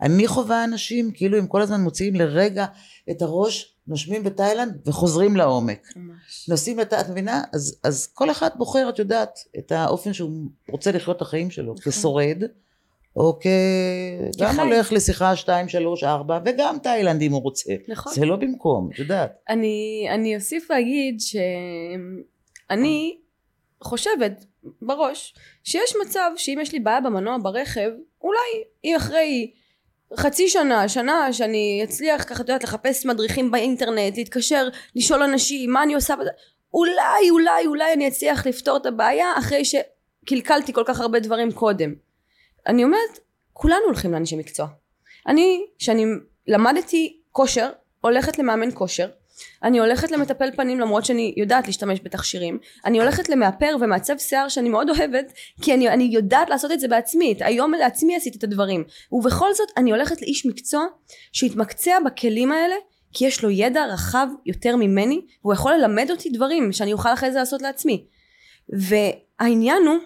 אני חווה אנשים כאילו הם כל הזמן מוציאים לרגע את הראש, נושמים בתאילנד וחוזרים לעומק. ממש. נוסעים לת... את מבינה? אז, אז כל אחד בוחר, את יודעת, את האופן שהוא רוצה לחיות את החיים שלו, נכון. כשורד, או כ... גם כחי. הולך לשיחה 2, 3, 4, וגם תאילנד אם הוא רוצה. נכון. זה לא במקום, את יודעת. אני, אני אוסיף ואגיד שאני חושבת בראש שיש מצב שאם יש לי בעיה במנוע ברכב, אולי אם אחרי חצי שנה, שנה, שאני אצליח ככה, את יודעת, לחפש מדריכים באינטרנט, להתקשר, לשאול אנשים מה אני עושה בזה, אולי, אולי, אולי אני אצליח לפתור את הבעיה אחרי שקלקלתי כל כך הרבה דברים קודם. אני אומרת, כולנו הולכים לאנשי מקצוע. אני, כשאני למדתי כושר, הולכת למאמן כושר, אני הולכת למטפל פנים למרות שאני יודעת להשתמש בתכשירים, אני הולכת למאפר ומעצב שיער שאני מאוד אוהבת, כי אני, אני יודעת לעשות את זה בעצמי, את- היום לעצמי עשיתי את הדברים, ובכל זאת אני הולכת לאיש מקצוע שהתמקצע בכלים האלה, כי יש לו ידע רחב יותר ממני, והוא יכול ללמד אותי דברים שאני אוכל אחרי זה לעשות לעצמי. והעניין הוא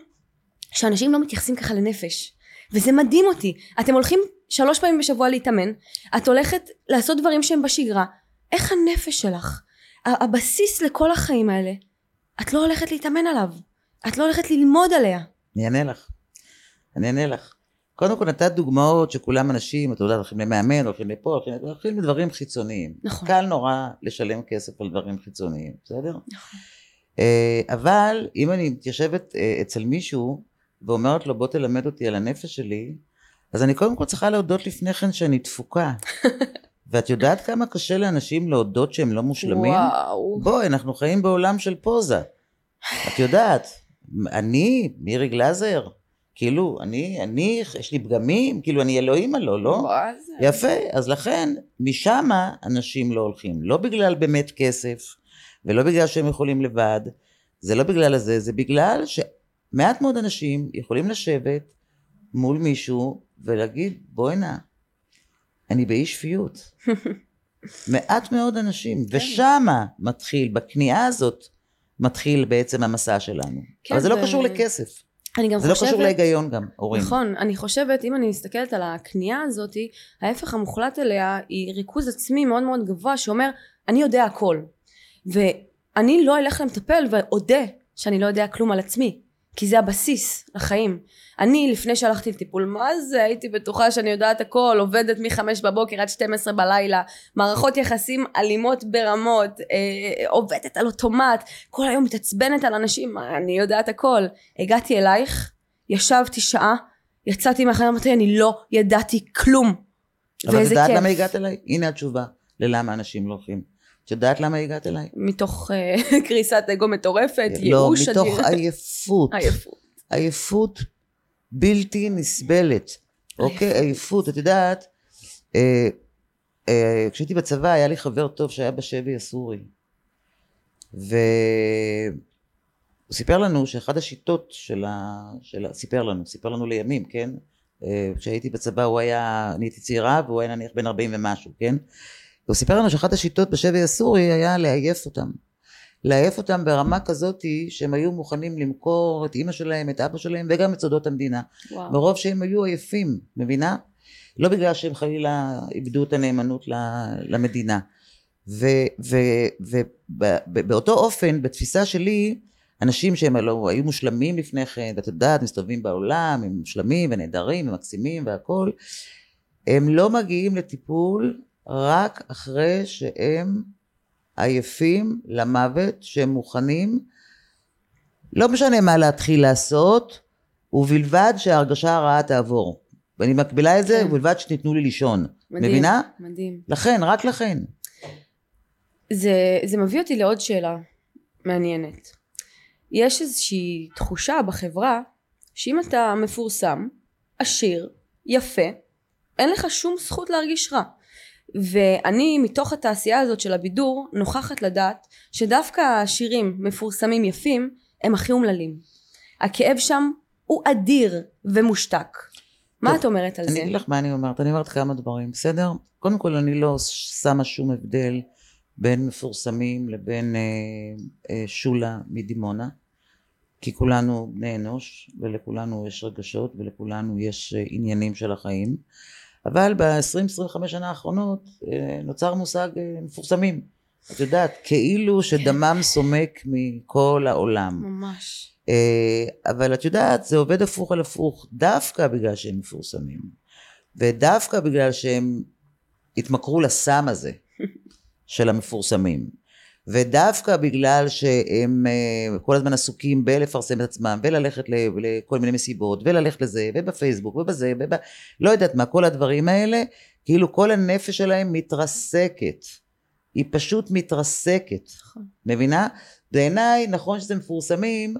שאנשים לא מתייחסים ככה לנפש. וזה מדהים אותי. אתם הולכים שלוש פעמים בשבוע להתאמן, את הולכת לעשות דברים שהם בשגרה. איך הנפש שלך? הבסיס לכל החיים האלה, את לא הולכת להתאמן עליו. את לא הולכת ללמוד עליה. אני אענה לך. אני אענה לך. קודם כל נתת דוגמאות שכולם אנשים, אתה יודע, הולכים למאמן, הולכים לפה, הולכים, הולכים לדברים חיצוניים. נכון. קל נורא לשלם כסף על דברים חיצוניים, בסדר? נכון. אה, אבל אם אני מתיישבת אה, אצל מישהו ואומרת לו בוא תלמד אותי על הנפש שלי, אז אני קודם כל צריכה להודות לפני כן שאני תפוקה. [LAUGHS] ואת יודעת כמה קשה לאנשים להודות שהם לא מושלמים? וואו. בואי, אנחנו חיים בעולם של פוזה. את יודעת, אני, מירי גלאזר, כאילו, אני, אני, יש לי פגמים, כאילו, אני אלוהים הלא, לא? זה- יפה, אז לכן, משם אנשים לא הולכים. לא בגלל באמת כסף, ולא בגלל שהם יכולים לבד, זה לא בגלל הזה, זה בגלל שמעט מאוד אנשים יכולים לשבת מול מישהו ולהגיד, בואי נא, אני באי שפיות. [LAUGHS] מעט מאוד אנשים, כן. ושמה מתחיל, בכניעה הזאת, מתחיל בעצם המסע שלנו. כן, אבל זה לא ו- קשור לכסף, אני גם זה לא חושבת... קשור להיגיון גם, הורים. נכון, אני חושבת, אם אני מסתכלת על הכניעה הזאתי, ההפך המוחלט אליה היא ריכוז עצמי מאוד מאוד גבוה שאומר, אני יודע הכל. ואני לא אלך למטפל ואודה שאני לא יודע כלום על עצמי, כי זה הבסיס לחיים. אני, לפני שהלכתי לטיפול, מה זה? הייתי בטוחה שאני יודעת הכל, עובדת מחמש בבוקר עד 12 בלילה, מערכות יחסים אלימות ברמות, אה, עובדת על אוטומט, כל היום מתעצבנת על אנשים, אני יודעת הכל. הגעתי אלייך, ישבתי שעה, יצאתי מהחיים, אמרתי, אני לא ידעתי כלום. אבל את יודעת כיף. למה הגעת אליי? הנה התשובה ללמה אנשים לא הולכים. את יודעת למה הגעת אליי? מתוך אה, [LAUGHS] קריסת אגו מטורפת, לא, ייאוש מתוך אדיר. [LAUGHS] עייפות. עייפות. עייפות בלתי נסבלת. אוקיי? עייפות. את יודעת, אה, אה, כשהייתי בצבא היה לי חבר טוב שהיה בשבי הסורי. והוא סיפר לנו שאחד השיטות של ה... של ה... סיפר לנו, סיפר לנו לימים, כן? כשהייתי בצבא הוא היה, אני הייתי צעירה והוא היה נניח בן 40 ומשהו, כן? והוא סיפר לנו שאחת השיטות בשבי הסורי היה לעייף אותם. לעייף אותם ברמה כזאתי שהם היו מוכנים למכור את אימא שלהם, את אבא שלהם וגם את סודות המדינה. וואו. מרוב שהם היו עייפים, מבינה? לא בגלל שהם חלילה איבדו את הנאמנות למדינה. ובאותו אופן, בתפיסה שלי, אנשים שהם לא היו מושלמים לפני כן, ואת יודעת, מסתובבים בעולם, הם מושלמים ונהדרים ומקסימים והכול, הם לא מגיעים לטיפול רק אחרי שהם עייפים למוות, שהם מוכנים, לא משנה מה להתחיל לעשות, ובלבד שההרגשה הרעה תעבור. ואני מקבילה את זה, כן. ובלבד שתיתנו לי לישון. מדהים, מבינה? מדהים. לכן, רק לכן. זה, זה מביא אותי לעוד שאלה מעניינת. יש איזושהי תחושה בחברה שאם אתה מפורסם, עשיר, יפה, אין לך שום זכות להרגיש רע. ואני מתוך התעשייה הזאת של הבידור נוכחת לדעת שדווקא העשירים מפורסמים יפים הם הכי אומללים. הכאב שם הוא אדיר ומושתק. מה טוב, את אומרת על אני זה? אגיד לך מה אני אומרת, אני אומרת כמה דברים, בסדר? קודם כל אני לא שמה שום הבדל בין מפורסמים לבין אה, אה, שולה מדימונה כי כולנו בני אנוש ולכולנו יש רגשות ולכולנו יש אה, עניינים של החיים אבל ב-20-25 שנה האחרונות אה, נוצר מושג אה, מפורסמים. את יודעת כאילו שדמם סומק מכל העולם. ממש. אה, אבל את יודעת זה עובד הפוך על הפוך דווקא בגלל שהם מפורסמים ודווקא בגלל שהם התמכרו לסם הזה של המפורסמים ודווקא בגלל שהם אה, כל הזמן עסוקים בלפרסם את עצמם וללכת לכל מיני מסיבות וללכת לזה ובפייסבוק ובזה וב... לא יודעת מה כל הדברים האלה כאילו כל הנפש שלהם מתרסקת היא פשוט מתרסקת נכון. מבינה? בעיניי נכון שזה מפורסמים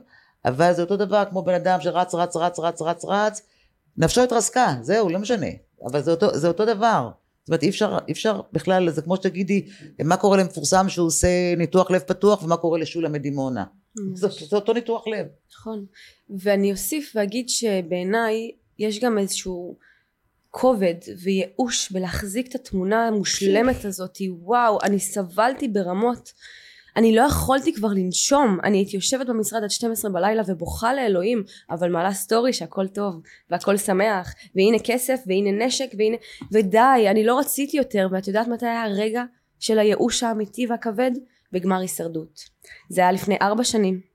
אבל זה אותו דבר כמו בן אדם שרץ רץ רץ רץ רץ רץ נפשו התרסקה זהו לא משנה אבל זה אותו, זה אותו דבר זאת אומרת אי אפשר, אי אפשר בכלל זה כמו שתגידי מה קורה למפורסם שהוא עושה ניתוח לב פתוח ומה קורה לשולה מדימונה זה, זה אותו ניתוח לב נכון. ואני אוסיף ואגיד שבעיניי יש גם איזשהו כובד וייאוש בלהחזיק את התמונה המושלמת הזאת. וואו, אני סבלתי ברמות. אני לא יכולתי כבר לנשום. אני הייתי יושבת במשרד עד 12 בלילה ובוכה לאלוהים, אבל מעלה סטורי שהכל טוב, והכל שמח, והנה כסף, והנה נשק, והנה... ודי, אני לא רציתי יותר, ואת יודעת מתי היה הרגע של הייאוש האמיתי והכבד? בגמר הישרדות. זה היה לפני ארבע שנים.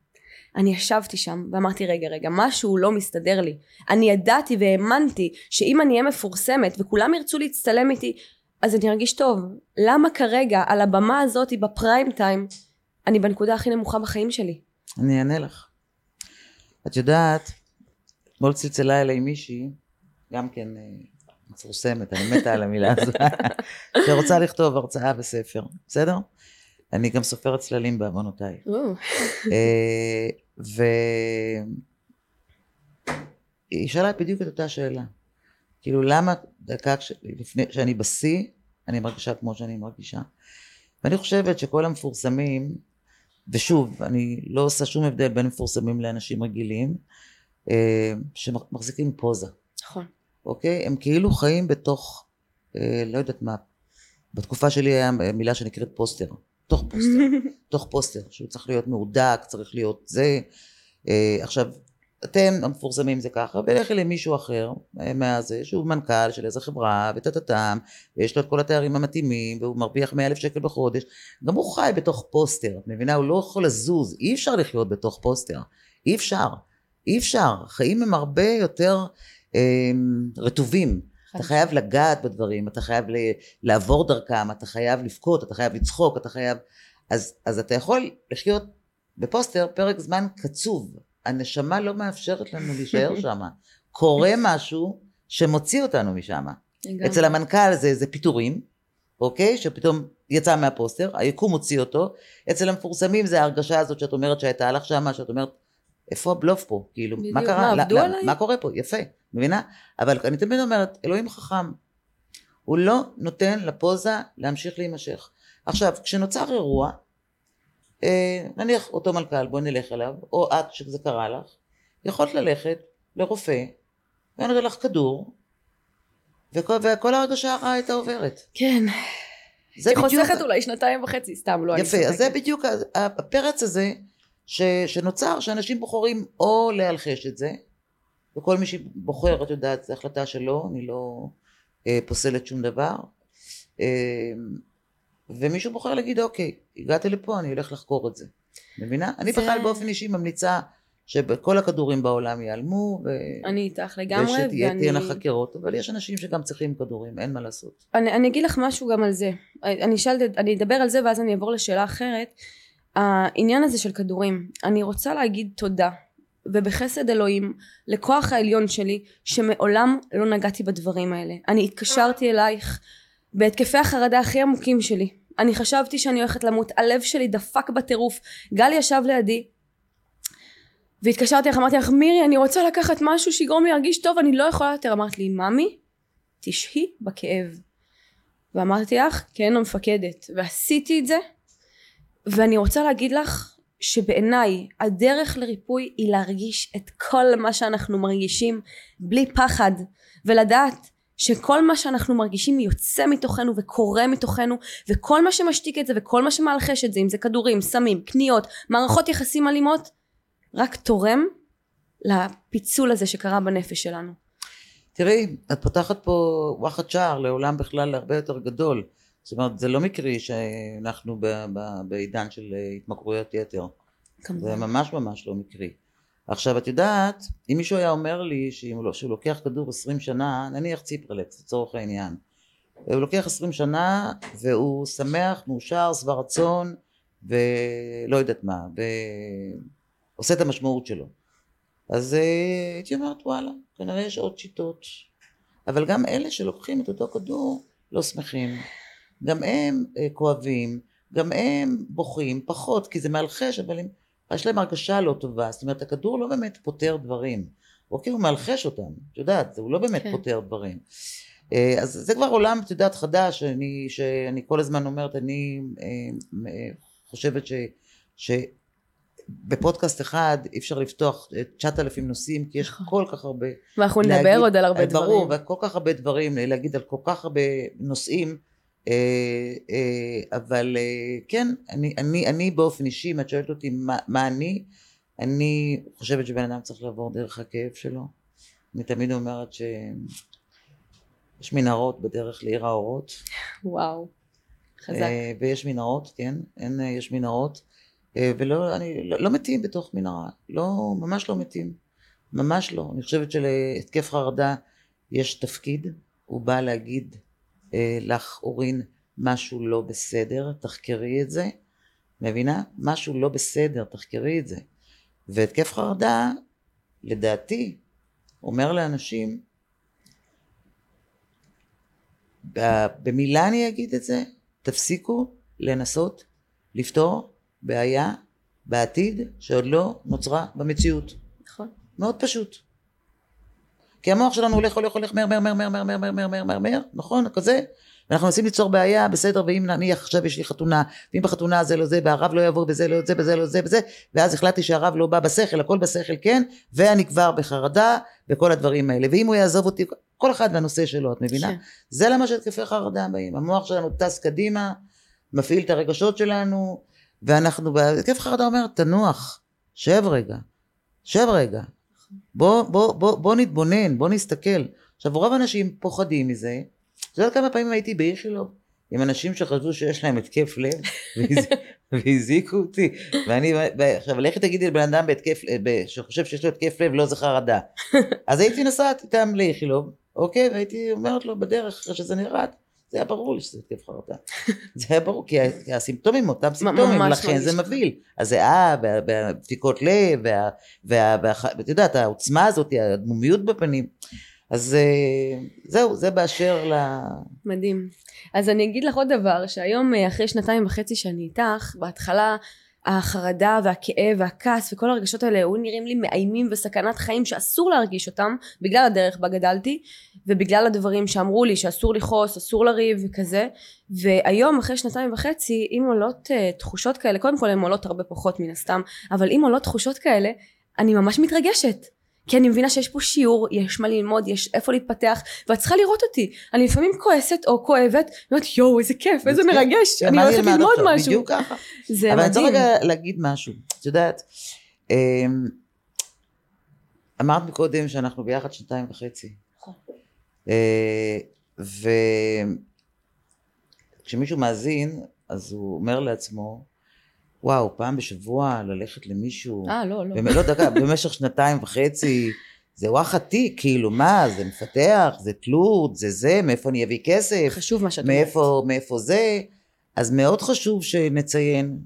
אני ישבתי שם ואמרתי רגע רגע משהו לא מסתדר לי אני ידעתי והאמנתי שאם אני אהיה מפורסמת וכולם ירצו להצטלם איתי אז אני ארגיש טוב למה כרגע על הבמה הזאת בפריים טיים אני בנקודה הכי נמוכה בחיים שלי אני אענה לך את יודעת אתמול צלצלה אליי מישהי גם כן אה, מפורסמת אני מתה על המילה הזו [LAUGHS] שרוצה לכתוב הרצאה וספר בסדר? אני גם סופרת צללים בעוונותיי אה, והיא שאלה בדיוק את אותה שאלה. כאילו למה דקה כש... לפני שאני בשיא אני מרגישה כמו שאני מרגישה. ואני חושבת שכל המפורסמים, ושוב, אני לא עושה שום הבדל בין מפורסמים לאנשים רגילים, אה, שמחזיקים פוזה, נכון אוקיי? הם כאילו חיים בתוך, אה, לא יודעת מה, בתקופה שלי היה מילה שנקראת פוסטר. תוך פוסטר, [LAUGHS] תוך פוסטר, שהוא צריך להיות מהודק, צריך להיות זה. אה, עכשיו, אתם המפורסמים זה ככה, ולכי למישהו אחר אה, מהזה, שהוא מנכ"ל של איזה חברה, וטטטם, ויש לו את כל התארים המתאימים, והוא מרוויח מאה אלף שקל בחודש, גם הוא חי בתוך פוסטר, את מבינה? הוא לא יכול לזוז, אי אפשר לחיות בתוך פוסטר, אי אפשר, אי אפשר, החיים הם הרבה יותר אה, רטובים. אתה חייב לגעת בדברים, אתה חייב ל- לעבור דרכם, אתה חייב לבכות, אתה חייב לצחוק, אתה חייב... אז, אז אתה יכול לחיות בפוסטר פרק זמן קצוב. הנשמה לא מאפשרת לנו להישאר [LAUGHS] שם. קורה משהו שמוציא אותנו משם. אצל המנכ"ל זה, זה פיטורים, אוקיי? שפתאום יצא מהפוסטר, היקום הוציא אותו. אצל המפורסמים זה ההרגשה הזאת שאת אומרת שהייתה לך שמה, שאת אומרת, איפה הבלוף פה? כאילו, מה קרה? מה, עבדו לא- עליי? מה קורה פה? יפה, מבינה? אבל אני תמיד אומרת, אלוהים חכם. הוא לא נותן לפוזה להמשיך להימשך. עכשיו, כשנוצר אירוע, נניח אותו מנכ"ל, בואי נלך אליו, או את שזה קרה לך, יכולת ללכת לרופא, נותן לך כדור, וכל, וכל ההרגשה הרעה הייתה עוברת. כן זה היא בדיוק- חוסכת אולי שנתיים וחצי סתם לא יפה, אז זה. בדיוק הפרץ הזה ש, שנוצר, שאנשים בוחרים או להלחש את זה, וכל מי שבוחר, את יודעת, זו החלטה שלו, אני לא אה, פוסלת שום דבר, אה, ומישהו בוחר להגיד, אוקיי, הגעתי לפה, אני הולך לחקור את זה. מבינה? אני בכלל באופן אישי ממליצה שכל הכדורים בעולם ייעלמו, ו... אני איתך לגמרי ושתהיינה ואני חקירות, אבל יש אנשים שגם צריכים כדורים, אין מה לעשות. אני, אני אגיד לך משהו גם על זה. אני אשאל, אני אדבר על זה ואז אני אעבור לשאלה אחרת. העניין הזה של כדורים, אני רוצה להגיד תודה ובחסד אלוהים לכוח העליון שלי שמעולם לא נגעתי בדברים האלה. אני התקשרתי אלייך בהתקפי החרדה הכי עמוקים שלי. אני חשבתי שאני הולכת למות, הלב שלי דפק בטירוף. גל ישב לידי והתקשרתי לך, אמרתי לך מירי אני רוצה לקחת משהו שיגרום לי להרגיש טוב, אני לא יכולה יותר. אמרת לי ממי תשהי בכאב. ואמרתי לך, כן המפקדת. ועשיתי את זה, ואני רוצה להגיד לך שבעיניי הדרך לריפוי היא להרגיש את כל מה שאנחנו מרגישים בלי פחד, ולדעת שכל מה שאנחנו מרגישים יוצא מתוכנו וקורה מתוכנו וכל מה שמשתיק את זה וכל מה שמלחש את זה אם זה כדורים, סמים, קניות, מערכות יחסים אלימות רק תורם לפיצול הזה שקרה בנפש שלנו. תראי, את פותחת פה וואחד שער לעולם בכלל הרבה יותר גדול. זאת אומרת, זה לא מקרי שאנחנו ב- ב- בעידן של אה, התמכרויות יתר. זה ממש ממש לא מקרי. עכשיו את יודעת, אם מישהו היה אומר לי שאם לא, שהוא לוקח כדור עשרים שנה, נניח ציפרלקס לצורך העניין, הוא לוקח עשרים שנה והוא שמח, מאושר, שבע רצון ולא יודעת מה, ועושה את המשמעות שלו. אז אה, הייתי אומרת וואלה, כנראה יש עוד שיטות. אבל גם אלה שלוקחים את אותו כדור לא שמחים. גם הם אה, כואבים, גם הם בוכים, פחות, כי זה מלחש, אבל הם, יש להם הרגשה לא טובה. זאת אומרת, הכדור לא באמת פותר דברים. אוקיי, הוא מלחש אותם, את יודעת, הוא לא באמת כן. פותר דברים. אה, אז זה כבר עולם, את יודעת, חדש, שאני, שאני כל הזמן אומרת, אני אה, אה, חושבת ש... ש בפודקאסט אחד אי אפשר לפתוח אה, 9,000 נושאים כי יש נכון. כל כך הרבה ואנחנו נדבר עוד על הרבה דברים. ברור, וכל כך הרבה דברים, להגיד על כל כך הרבה נושאים, אבל אה, כן, אני, אני, אני באופן אישי, אם את שואלת אותי מה, מה אני, אני חושבת שבן אדם צריך לעבור דרך הכאב שלו. אני תמיד אומרת שיש מנהרות בדרך לעיר האורות. וואו. חזק. אה, ויש מנהרות, כן, אין, אה, יש מנהרות, אה, ולא, אני, לא, לא מתים בתוך מנהרה, לא, ממש לא מתים, ממש לא. אני חושבת שלהתקף חרדה יש תפקיד, הוא בא להגיד אה, לך, אורין, משהו לא בסדר, תחקרי את זה, מבינה? משהו לא בסדר, תחקרי את זה. והתקף חרדה, לדעתי, אומר לאנשים, במילה אני אגיד את זה, תפסיקו לנסות לפתור בעיה בעתיד שעוד לא נוצרה במציאות. נכון. מאוד פשוט. כי המוח שלנו הולך הולך הולך מהר מהר מהר מהר מהר מהר מהר מהר מהר מהר מהר נכון כזה ואנחנו מנסים ליצור בעיה בסדר ואם נניח עכשיו יש לי חתונה ואם בחתונה זה לא זה והרב לא יבוא בזה לא זה בזה לא זה בזה ואז החלטתי שהרב לא בא בשכל הכל בשכל כן ואני כבר בחרדה וכל הדברים האלה ואם הוא יעזוב אותי כל אחד והנושא שלו את מבינה כן. זה למה שהתקפי חרדה באים המוח שלנו טס קדימה מפעיל את הרגשות שלנו ואנחנו בהתקף חרדה אומר תנוח שב רגע שב רגע בוא, בוא, בוא, בוא נתבונן, בוא נסתכל. עכשיו רוב האנשים פוחדים מזה. את יודעת כמה פעמים הייתי באיכילוב עם אנשים שחשבו שיש להם התקף לב [LAUGHS] והז- והזעיקו אותי ואני עכשיו לכי תגידי לבן אדם בהתקף ב- שחושב שיש לו התקף לב לא זה חרדה אז הייתי נוסעת איתם לאיכילוב אוקיי והייתי אומרת לו בדרך אחרי שזה נרד זה היה ברור לי שזה התקף חרדה. זה היה ברור כי הסימפטומים אותם סימפטומים לכן זה מרגיש מבהיל. הזיעה וה- והדפיקות לב ואת יודעת העוצמה הזאת הדמומיות בפנים. אז אה, זהו זה באשר ל... מדהים. אז אני אגיד לך עוד דבר, שהיום אה, אחרי שנתיים וחצי שאני איתך, בהתחלה החרדה והכאב והכעס וכל הרגשות האלה היו נראים לי מאיימים וסכנת חיים שאסור להרגיש אותם בגלל הדרך בה גדלתי ובגלל הדברים שאמרו לי שאסור לכעוס, אסור לריב וכזה. והיום אחרי שנתיים וחצי אם עולות uh, תחושות כאלה, קודם כל הן עולות הרבה פחות מן הסתם, אבל אם עולות תחושות כאלה אני ממש מתרגשת כי אני מבינה שיש פה שיעור, יש מה ללמוד, יש איפה להתפתח, ואת צריכה לראות אותי. אני לפעמים כועסת או כואבת, ואומרת יואו איזה כיף, איזה מרגש, כן, אני הולכת ללמוד? משהו. בדיוק ככה זה אבל אני מדהים. רגע להגיד משהו את יודעת אמ, אמרת מקודם שאנחנו ביחד שנתיים וחצי נכון. אה, וכשמישהו מאזין אז הוא אומר לעצמו וואו פעם בשבוע ללכת למישהו אה לא לא. באמת, לא דקה, במשך שנתיים וחצי, זה וואחד תיק, כאילו, מה, זה מפתח, זה תלות, זה זה, מאיפה אני אביא כסף, חשוב מה שאת אומרת. מאיפה, מאיפה זה, אז מאוד חשוב שנציין,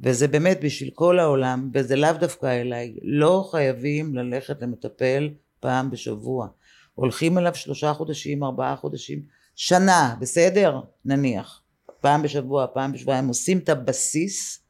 וזה באמת בשביל כל העולם, וזה לאו דווקא אליי, לא חייבים ללכת למטפל פעם בשבוע. הולכים אליו שלושה חודשים, ארבעה חודשים, שנה, בסדר? נניח. פעם בשבוע, פעם בשבועיים, עושים את הבסיס,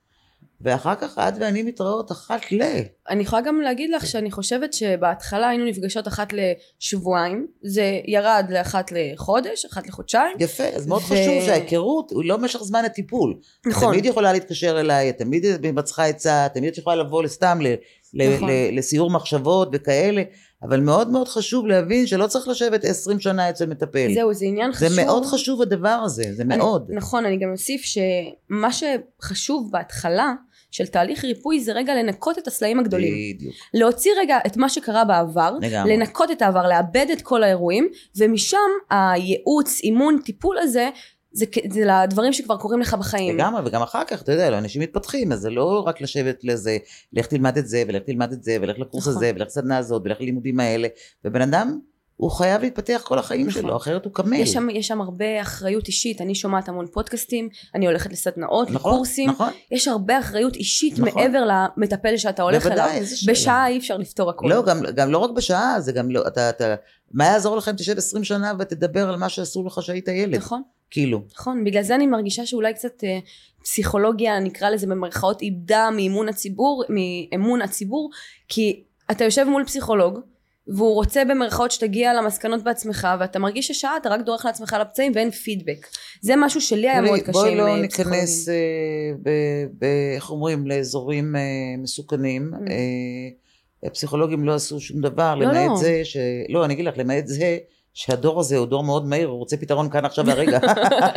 ואחר כך את ואני מתראות אחת ל... אני יכולה גם להגיד לך שאני חושבת שבהתחלה היינו נפגשות אחת לשבועיים, זה ירד לאחת לחודש, אחת לחודשיים. יפה, אז מאוד ו- חשוב שההיכרות הוא לא משך זמן הטיפול. נכון. תמיד יכולה להתקשר אליי, את תמיד מצריכה עצה, תמיד את יכולה לבוא סתם ל- ל- נכון. לסיור מחשבות וכאלה, אבל מאוד מאוד חשוב להבין שלא צריך לשבת 20 שנה אצל מטפל. זהו, זה עניין זה חשוב. מאוד חשוב הדבר הזה, זה אני- מאוד. נכון, אני גם אוסיף שמה שחשוב בהתחלה של תהליך ריפוי זה רגע לנקות את הסלעים הגדולים. בדיוק. להוציא רגע את מה שקרה בעבר, לגמרי. לנקות את העבר, לאבד את כל האירועים, ומשם הייעוץ, אימון, טיפול הזה, זה, זה לדברים שכבר קורים לך בחיים. לגמרי, וגם אחר כך, אתה יודע, אנשים מתפתחים, אז זה לא רק לשבת לזה, לך תלמד את זה, ולך תלמד את זה, ולך לקורס נכון. הזה, ולך לסדנה הזאת, ולך ללימודים האלה, ובן אדם, הוא חייב להתפתח כל החיים נכון. שלו, אחרת הוא קמל. יש שם, יש שם הרבה אחריות אישית, אני שומעת המון פודקאסטים, אני הולכת לסדנאות, נכון, לקורסים, נכון, יש הרבה אחריות אישית נכון. מעבר למטפל שאתה הולך בוודאי, אליו. בשעה אי אפשר לפתור הכל. לא, גם, גם לא רק בשעה, זה גם לא, אתה, אתה, מה יעזור לך אם תשב 20 שנה ותדבר על מה שעשו לך שהיית ילד? נכון, כאילו. נכון, בגלל זה אני מרגישה שאולי קצת אה, פסיכולוגיה, נקרא לזה במרכאות, איבדה מאמון הציבור, מאמון הציבור, כי אתה יושב מול פסיכולוג, והוא רוצה במרכאות שתגיע למסקנות בעצמך, ואתה מרגיש ששעה אתה רק דורך לעצמך לפצעים ואין פידבק. זה משהו שלי היה מאוד קשה בואי לא אה, ניכנס. אה, ב- ב- איך אומרים, לאזורים אה, מסוכנים. Mm. אה, הפסיכולוגים לא עשו שום דבר, לא, למעט לא. זה, ש... לא, אני אגיד לך, למעט זה, שהדור הזה הוא דור מאוד מהיר, הוא רוצה פתרון כאן עכשיו והרגע.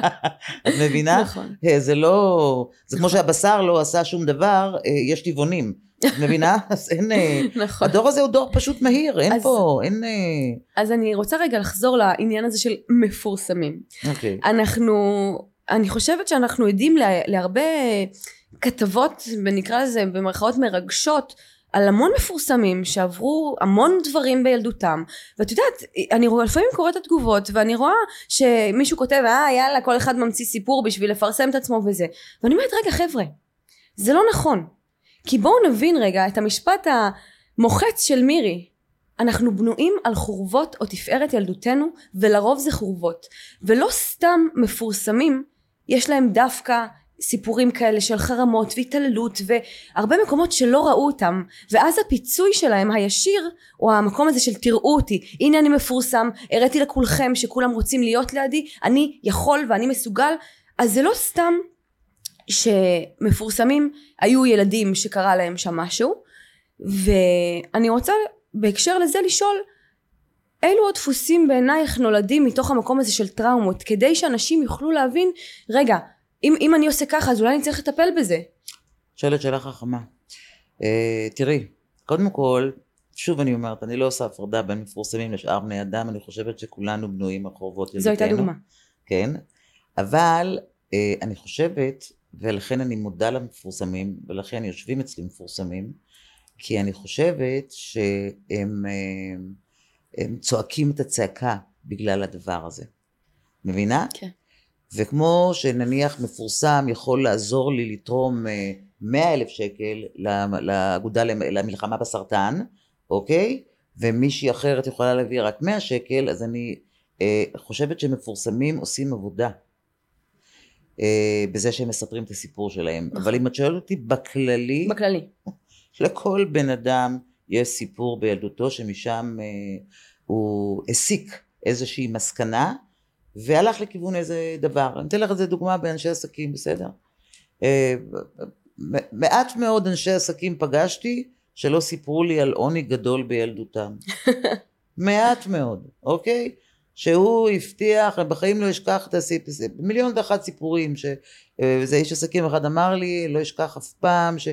[LAUGHS] את מבינה? נכון. אה, זה לא... זה כמו נכון. שהבשר לא עשה שום דבר, אה, יש טבעונים. את מבינה? [LAUGHS] אז אין... אה, נכון. הדור הזה הוא דור פשוט מהיר, אין אז- פה, אין... אז אני רוצה רגע לחזור לעניין הזה של מפורסמים. אוקיי. אנחנו, אני חושבת שאנחנו עדים לה- להרבה כתבות, ונקרא לזה במרכאות מרגשות, על המון מפורסמים שעברו המון דברים בילדותם. ואת יודעת אני רואה לפעמים קוראת את התגובות ואני רואה שמישהו כותב אה יאללה כל אחד ממציא סיפור בשביל לפרסם את עצמו וזה. ואני אומרת רגע חבר'ה זה לא נכון. כי בואו נבין רגע את המשפט המוחץ של מירי. אנחנו בנויים על חורבות או תפארת ילדותנו ולרוב זה חורבות. ולא סתם מפורסמים יש להם דווקא סיפורים כאלה של חרמות והתעללות והרבה מקומות שלא ראו אותם ואז הפיצוי שלהם הישיר הוא המקום הזה של תראו אותי הנה אני מפורסם הראיתי לכולכם שכולם רוצים להיות לידי אני יכול ואני מסוגל אז זה לא סתם שמפורסמים היו ילדים שקרה להם שם משהו ואני רוצה בהקשר לזה לשאול אילו עוד דפוסים בעינייך נולדים מתוך המקום הזה של טראומות כדי שאנשים יוכלו להבין רגע אם, אם אני עושה ככה אז אולי אני צריך לטפל בזה שואלת שאלה חכמה. Uh, תראי, קודם כל, שוב אני אומרת, אני לא עושה הפרדה בין מפורסמים לשאר בני אדם, אני חושבת שכולנו בנויים על חורבות. זו הייתה דוגמה כן, אבל uh, אני חושבת, ולכן אני מודה למפורסמים, ולכן יושבים אצלי מפורסמים, כי אני חושבת שהם uh, הם צועקים את הצעקה בגלל הדבר הזה. מבינה? כן. וכמו שנניח מפורסם יכול לעזור לי לתרום אה, מאה אלף שקל לאגודה למלחמה בסרטן, אוקיי? ומישהי אחרת יכולה להביא רק מאה שקל, אז אני אה, חושבת שמפורסמים עושים עבודה. אה, בזה שהם מספרים את הסיפור שלהם. נכון. אבל אם את שואלת אותי בכללי, בכללי [LAUGHS] לכל בן אדם יש סיפור בילדותו שמשם אה, הוא הסיק איזושהי מסקנה והלך לכיוון איזה דבר. אני אתן לך איזה דוגמה באנשי עסקים, בסדר? אה, מעט מאוד אנשי עסקים פגשתי שלא סיפרו לי על עוני גדול בילדותם. [LAUGHS] מעט מאוד, אוקיי? שהוא הבטיח, בחיים לא אשכח את הסיפור, מיליון ואחת סיפורים, שאיזה איש עסקים אחד אמר לי, לא אשכח אף פעם, ש...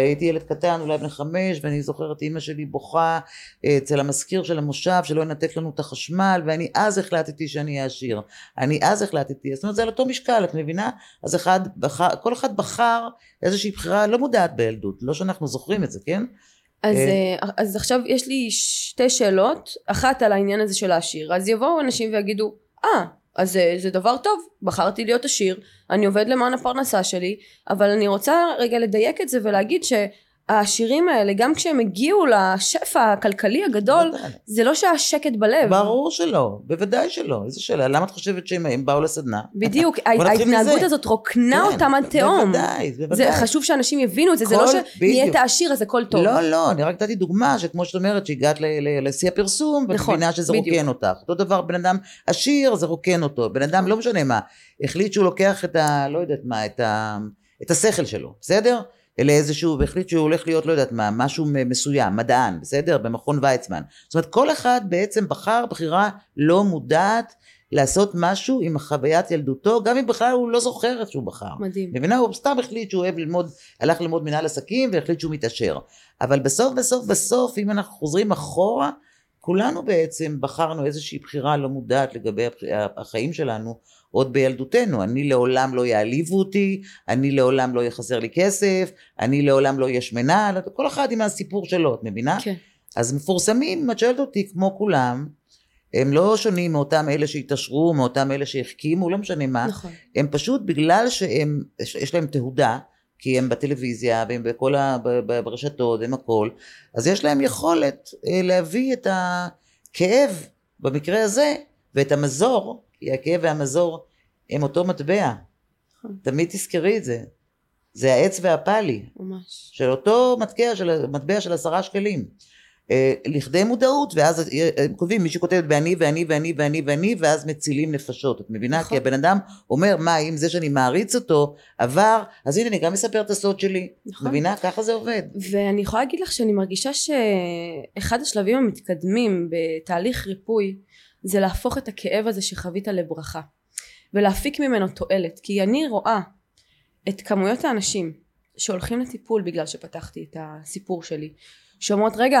הייתי ילד קטן, אולי בן חמש, ואני זוכרת אימא שלי בוכה אצל המזכיר של המושב, שלא ינתק לנו את החשמל, ואני אז החלטתי שאני אהיה עשיר. אני אז החלטתי, זאת אומרת זה על אותו משקל, את מבינה? אז אחד בחר, כל אחד בחר איזושהי בחירה לא מודעת בילדות, לא שאנחנו זוכרים את זה, כן? אז, אה. אה, אז עכשיו יש לי שתי שאלות, אחת על העניין הזה של העשיר, אז יבואו אנשים ויגידו, אה, ah, אז זה, זה דבר טוב, בחרתי להיות עשיר, אני עובד למען הפרנסה שלי, אבל אני רוצה רגע לדייק את זה ולהגיד שהעשירים האלה, גם כשהם הגיעו לשפע הכלכלי הגדול, בוודאי. זה לא שהיה שקט בלב. ברור שלא, בוודאי שלא, איזה שאלה, למה את חושבת שהם הם באו לסדנה? בדיוק, ההתנהגות. הזאת רוקנה כן, אותם עד תהום. בוודאי, זה בוודאי. חשוב שאנשים יבינו את זה, זה לא שנהיית. עשיר אז הכל טוב. לא, לא, אני רק נתתי דוגמה שכמו שאת אומרת שהגעת לשיא הפרסום, ואת נכון, מבינה שזה בדיוק. רוקן אותך. אותו דבר בן אדם עשיר זה רוקן אותו. בן אדם לא משנה מה, החליט שהוא לוקח את ה... לא יודעת מה, את, ה, את השכל שלו, בסדר? לאיזשהו, והחליט שהוא הולך להיות לא יודעת מה, משהו מסוים, מדען, בסדר? במכון ויצמן. זאת אומרת כל אחד בעצם בחר בחירה לא מודעת לעשות משהו עם חוויית ילדותו, גם אם בכלל הוא לא זוכר איך שהוא בחר. מדהים. מבינה? הוא סתם החליט שהוא אוהב ללמוד, הלך ללמוד מנהל עסקים והחליט שהוא מתעשר. אבל בסוף בסוף בסוף, אם אנחנו חוזרים אחורה, כולנו בעצם בחרנו איזושהי בחירה לא מודעת לגבי החיים שלנו עוד בילדותנו. אני לעולם לא יעליבו אותי, אני לעולם לא יחסר לי כסף, אני לעולם לא אהיה שמנה, כל אחד עם הסיפור שלו, את מבינה? כן. אז מפורסמים, את שואלת אותי, כמו כולם, הם לא שונים מאותם אלה שהתעשרו, מאותם אלה שהחכימו, לא משנה מה. נכון. הם פשוט בגלל שהם, יש להם תהודה, כי הם בטלוויזיה והם בכל ה... ברשתות, הם הכל, אז יש להם יכולת אה, להביא את הכאב, במקרה הזה, ואת המזור, כי הכאב והמזור הם אותו מטבע. נכון. תמיד תזכרי את זה. זה העץ והפאלי, ממש. של אותו מטבע של, מטבע של עשרה שקלים. אה, לכדי מודעות, ואז הם כותבים, מי שכותב באני ואני ואני ואני ואני, ואז מצילים נפשות, את מבינה? נכון. כי הבן אדם אומר, מה, אם זה שאני מעריץ אותו עבר, אז הנה אני גם מספר את הסוד שלי. נכון. מבינה? ככה זה עובד. ואני יכולה להגיד לך שאני מרגישה שאחד השלבים המתקדמים בתהליך ריפוי זה להפוך את הכאב הזה שחווית לברכה. ולהפיק ממנו תועלת. כי אני רואה את כמויות האנשים שהולכים לטיפול בגלל שפתחתי את הסיפור שלי. שאומרות רגע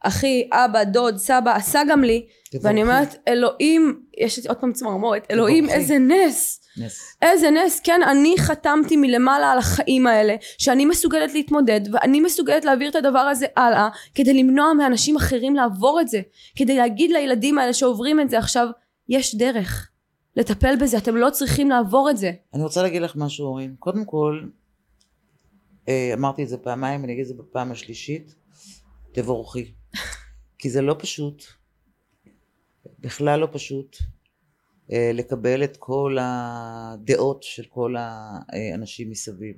אחי אבא דוד סבא עשה גם לי. ואני אומרת אלוהים יש עוד פעם צמרמורת אלוהים. איזה נס נס. איזה נס, כן, אני חתמתי מלמעלה על החיים האלה, שאני מסוגלת להתמודד, ואני מסוגלת להעביר את הדבר הזה הלאה, כדי למנוע מאנשים אחרים לעבור את זה, כדי להגיד לילדים האלה שעוברים את זה עכשיו, יש דרך לטפל בזה, אתם לא צריכים לעבור את זה. אני רוצה להגיד לך משהו, אורין. קודם כל, אה, אמרתי את זה פעמיים, אני אגיד את זה בפעם השלישית, תבורכי. כי זה לא פשוט, בכלל לא פשוט, אה, לקבל את כל הדעות של כל האנשים מסביב.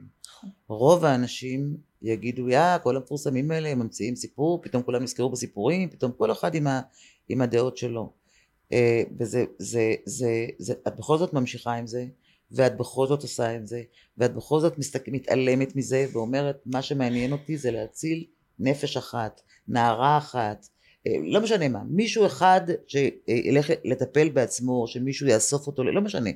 רוב האנשים יגידו, יא, כל המפורסמים האלה, הם ממציאים סיפור, פתאום כולם נזכרו בסיפורים, פתאום כל אחד עם, ה, עם הדעות שלו. אה, וזה, זה, זה, זה, את בכל זאת ממשיכה עם זה, ואת בכל זאת עושה עם זה, ואת בכל זאת מסתק, מתעלמת מזה, ואומרת, מה שמעניין אותי זה להציל נפש אחת, נערה אחת, אה, לא משנה מה, מישהו אחד שילך לטפל בעצמו, שמישהו יאסוף אותו, לא משנה.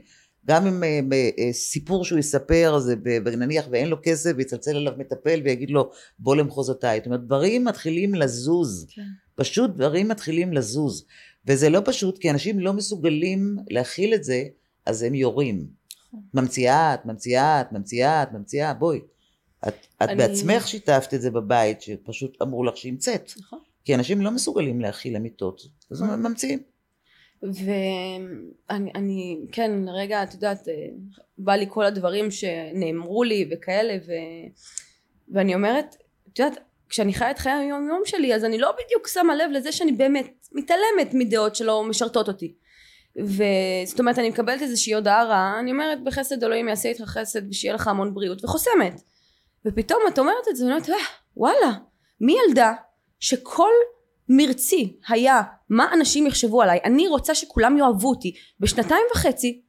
גם אם אה, אה, סיפור שהוא יספר, זה נניח ואין לו כסף, ויצלצל אליו מטפל ויגיד לו, בוא למחוזותיי. זאת אומרת, דברים מתחילים לזוז. כן. פשוט דברים מתחילים לזוז. וזה לא פשוט, כי אנשים לא מסוגלים להכיל את זה, אז הם יורים. נכון. ממציאה את, ממציאה את, ממציאה את, ממציאה, בואי. את, את אני- בעצמך שיתפת את זה בבית, שפשוט אמרו לך שהמצאת. נכון. כי אנשים לא מסוגלים להכיל אמיתות, אז הם ממציאים. ואני, אני, כן, לרגע, את יודעת, אה, בא לי כל הדברים שנאמרו לי וכאלה, ו, ואני אומרת, את יודעת, כשאני חיה את חיי היום יום שלי, אז אני לא בדיוק שמה לב לזה שאני באמת מתעלמת מדעות שלא משרתות אותי. וזאת אומרת, אני מקבלת איזושהי הודעה רעה, אני אומרת, בחסד אלוהים יעשה איתך חסד ושיהיה לך המון בריאות, וחוסמת. ופתאום את אומרת את זה, ואני אומרת, "אה, וואלה, מי ילדה שכל מרצי היה מה אנשים יחשבו עליי, אני רוצה שכולם יאהבו אותי. בשנתיים וחצי,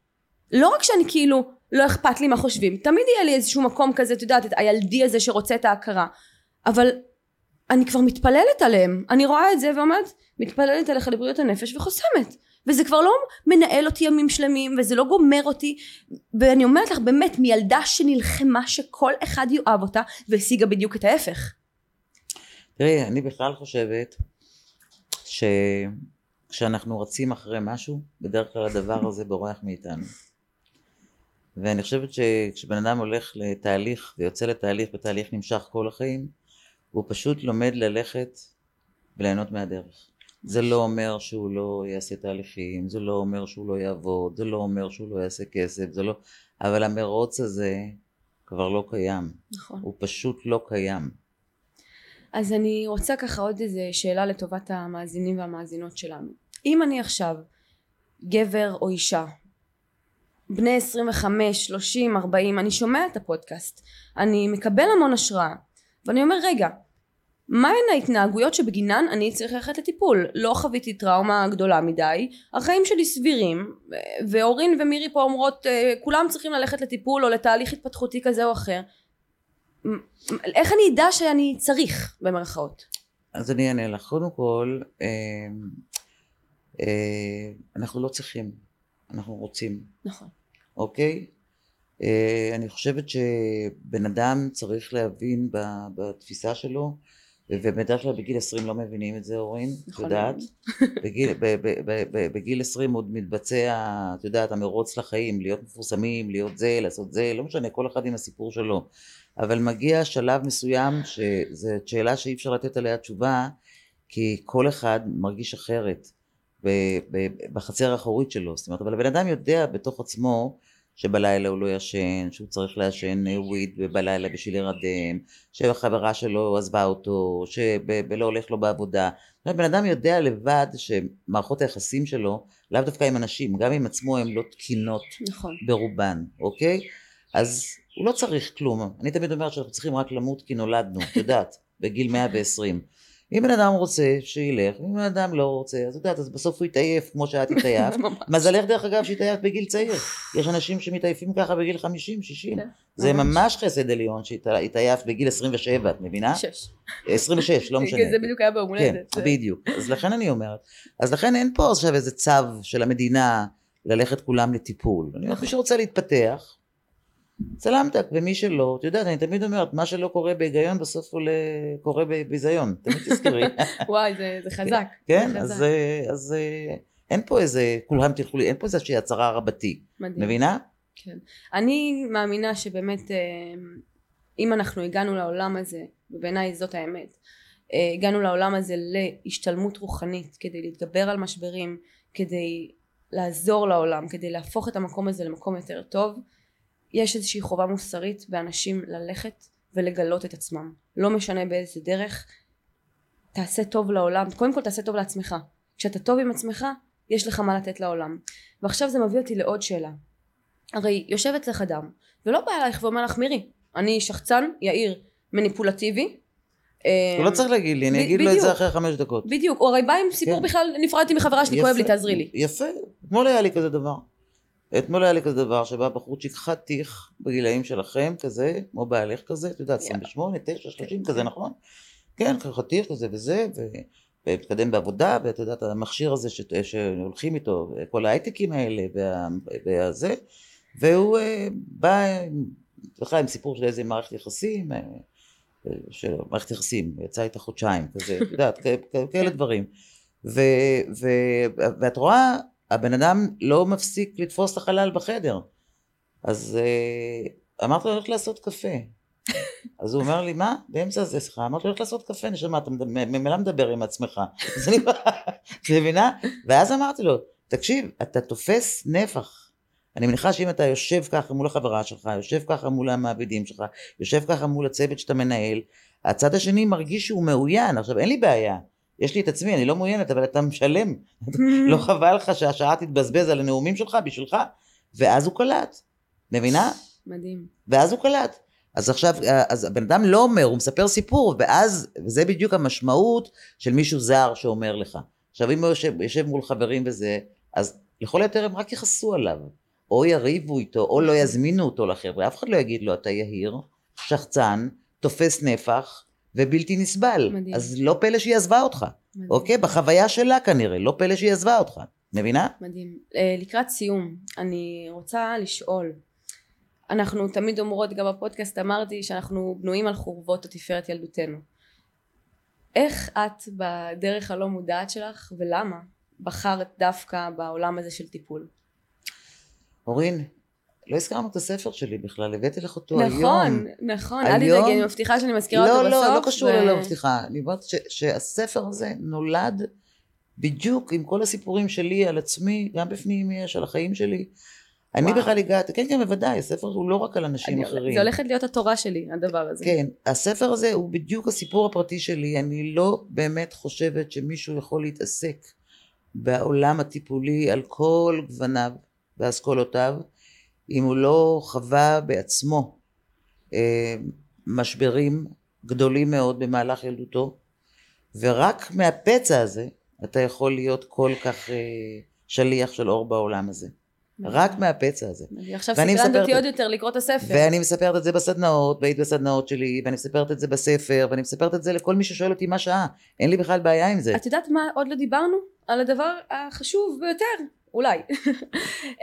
לא רק שאני כאילו, לא אכפת לי מה חושבים, תמיד יהיה לי איזשהו מקום כזה, את יודעת, את הילדי הזה שרוצה את ההכרה, אבל אני כבר מתפללת עליהם, אני רואה את זה ואומרת, מתפללת עליך לבריאות הנפש וחוסמת. וזה כבר לא מנהל אותי ימים שלמים, וזה לא גומר אותי, ואני אומרת לך, באמת, מילדה שנלחמה שכל אחד יאהב אותה, והשיגה בדיוק את ההפך. תראי, אני בכלל חושבת שכשאנחנו רצים אחרי משהו, בדרך כלל הדבר הזה בורח מאיתנו. ואני חושבת שכשבן אדם הולך לתהליך ויוצא לתהליך ותהליך נמשך כל החיים, הוא פשוט לומד ללכת וליהנות מהדרך. זה לא אומר שהוא לא יעשה תהליכים, זה לא אומר שהוא לא יעבוד, זה לא אומר שהוא לא יעשה כסף, זה לא... אבל המרוץ הזה כבר לא קיים. נכון. הוא פשוט לא קיים. אז אני רוצה ככה עוד איזה שאלה לטובת המאזינים והמאזינות שלנו. אם אני עכשיו גבר או אישה, בני 25, 30, 40, אני שומע את הפודקאסט, אני מקבל המון השראה, ואני אומר רגע, מהן ההתנהגויות שבגינן אני צריך ללכת לטיפול? לא חוויתי טראומה גדולה מדי, החיים שלי סבירים, ואורין ומירי פה אומרות אה, כולם צריכים ללכת לטיפול או לתהליך התפתחותי כזה או אחר. איך אני אדע שאני צריך במרכאות? אז אני אענה לך. קודם כל, אה, אה, אנחנו לא צריכים, אנחנו רוצים, נכון. אוקיי? אה, אני חושבת שבן אדם צריך להבין בתפיסה שלו, ובדרך כלל בגיל 20 לא מבינים את זה, אורין, את נכון. יודעת? [LAUGHS] בגיל, ב, ב, ב, ב, בגיל 20 עוד מתבצע, את יודעת, המרוץ לחיים, להיות מפורסמים, להיות זה, לעשות זה, לא משנה, כל אחד עם הסיפור שלו. אבל מגיע שלב מסוים שזו שאלה שאי אפשר לתת עליה תשובה, כי כל אחד מרגיש אחרת ב, ב, בחצר האחורית שלו. זאת אומרת, אבל הבן אדם יודע בתוך עצמו שבלילה הוא לא ישן, שהוא צריך לעשן וויד בלילה בשביל להירדם, שהחברה שלו עזבה אותו, שלא הולך לו בעבודה. בן אדם יודע לבד שמערכות היחסים שלו, לאו דווקא עם אנשים, גם עם עצמו הן לא תקינות נכון. ברובן, אוקיי? אז הוא לא צריך כלום. אני תמיד אומרת שאנחנו צריכים רק למות כי נולדנו, את יודעת, בגיל 120. אם בן אדם רוצה, שילך, אם בן אדם לא רוצה, אז את יודעת, אז בסוף הוא יתעייף כמו שאת [LAUGHS] התעייפת. ממש. מזלך דרך אגב שהתעייפת בגיל צעיר. יש אנשים שמתעייפים ככה בגיל 50, 60. כן, זה ממש. חסד עליון שהתעייפת בגיל 27, את מבינה? שש. 26, לא משנה. זה בדיוק היה ביום כן, הולדת. בדיוק. אז לכן אני אומרת. אז לכן אין פה עכשיו איזה צו של המדינה ללכת כולם לטיפול. אני אומרת, מי שרוצה להתפתח, צלמתק, ומי שלא, את יודעת, אני תמיד אומרת, מה שלא קורה בהיגיון בסוף עולה, קורה בביזיון. תמיד תזכרי. [LAUGHS] וואי, זה- זה חזק. כן, זה אז, חזק. אז אה, אין פה איזה, כולם תלכו, לי, אין פה איזושהי הצהרה רבתי. מדהים. מבינה? כן. אני מאמינה שבאמת אה, אם אנחנו הגענו לעולם הזה, ובעיניי זאת האמת, אה, הגענו לעולם הזה להשתלמות רוחנית כדי להתגבר על משברים, כדי לעזור לעולם, כדי להפוך את המקום הזה למקום יותר טוב, יש איזושהי חובה מוסרית באנשים ללכת ולגלות את עצמם. לא משנה באיזה דרך, תעשה טוב לעולם, קודם כל תעשה טוב לעצמך. כשאתה טוב עם עצמך, יש לך מה לתת לעולם. ועכשיו זה מביא אותי לעוד שאלה. הרי יושב אצלך אדם, ולא בא אלייך ואומר לך מירי, אני שחצן, יאיר, מניפולטיבי. הוא לא צריך להגיד לי, אני אגיד לו את זה. אחרי חמש דקות. בדיוק, הוא הרי בא עם סיפור כן. בכלל, נפרדתי מחברה שלי, כואב לי, תעזרי לי. יפה. אתמול היה לי כזה דבר. אתמול היה לי כזה דבר שבא בחורצ'יק חתיך בגילאים שלכם כזה, כמו בעלך כזה, את יודעת, 28, 9, 30 כזה, נכון? כן, חתיך כזה וזה, ומתקדם בעבודה, ואת יודעת, המכשיר הזה ש- שהולכים איתו, כל ההייטקים האלה, וה- והזה, והוא אה, בא בכלל עם סיפור של איזה מערכת יחסים, אה, של מערכת יחסים, יצא איתה חודשיים, כזה, את יודעת, כאלה דברים. ו, ו, ואת רואה, הבן אדם לא מפסיק לתפוס את החלל בחדר. אז אה, אמרתי לו, הולך לעשות קפה. [LAUGHS] אז הוא אומר לי, מה? באמצע זה, סליחה, אמרתי לו, הולך לעשות קפה, נשמע, אתה ממילא מדבר עם עצמך. אז אני, [LAUGHS] את מבינה? ואז אמרתי לו, תקשיב, אתה תופס נפח. אני מניחה שאם אתה יושב ככה מול החברה שלך, יושב ככה מול המעבידים שלך, יושב ככה מול הצוות שאתה מנהל, הצד השני מרגיש שהוא מאוין. עכשיו, אין לי בעיה. יש לי את עצמי, אני לא מעוניינת, אבל אתה משלם. [LAUGHS] לא חבל לך שהשעה תתבזבז על הנאומים שלך בשבילך? ואז הוא קלט. מבינה? מדהים. ואז הוא קלט. אז עכשיו, אז הבן אדם לא אומר, הוא מספר סיפור, ואז, וזה בדיוק המשמעות של מישהו זר שאומר לך. עכשיו, אם הוא יושב, יושב מול חברים וזה, אז לכל היותר הם רק יכעסו עליו. או יריבו איתו, או לא יזמינו אותו לחבר'ה. אף אחד לא יגיד לו, אתה יהיר, שחצן, תופס נפח, ובלתי נסבל. מדהים. אז לא פלא שהיא עזבה אותך. מדהים. אוקיי? בחוויה שלה כנראה, לא פלא שהיא עזבה אותך. מבינה? מדהים. אה, לקראת סיום, אני רוצה לשאול, אנחנו תמיד אומרות, גם בפודקאסט אמרתי שאנחנו בנויים על חורבות התפארת ילדותנו. איך את בדרך הלא מודעת שלך, ולמה, בחרת דווקא בעולם הזה של טיפול? אורין, לא הזכרנו את הספר שלי בכלל, הבאתי לך אותו היום. נכון, נכון, אל תדאגי, אני מבטיחה שאני מזכירה אותו לא, בסוף. לא, לא קשור ו- ללא מבטיחה. אני אומרת שהספר הזה נולד בדיוק עם כל הסיפורים שלי על עצמי, גם בפנים יש, על החיים שלי. אני וואו. בכלל הגעתי, כן, כן, בוודאי, הספר הוא לא רק על אנשים אני- אחרים. זה הולכת להיות התורה שלי, הדבר הזה. כן, הספר הזה הוא בדיוק הסיפור הפרטי שלי. אני לא באמת חושבת שמישהו יכול להתעסק בעולם הטיפולי על כל גווניו ואסכולותיו, אם הוא לא חווה בעצמו אה, משברים גדולים מאוד במהלך ילדותו, ורק מהפצע הזה אתה יכול להיות כל כך אה, שליח של אור בעולם הזה. רק מהפצע הזה. עכשיו סקרנת מספרת- אותי עוד יותר לקרוא את הספר. ואני מספרת את זה בסדנאות, והיית בסדנאות שלי, ואני מספרת את זה בספר, ואני מספרת את זה לכל מי ששואל אותי מה שעה. אין לי בכלל בעיה עם זה. את יודעת מה עוד לא דיברנו? על הדבר החשוב ביותר, אולי.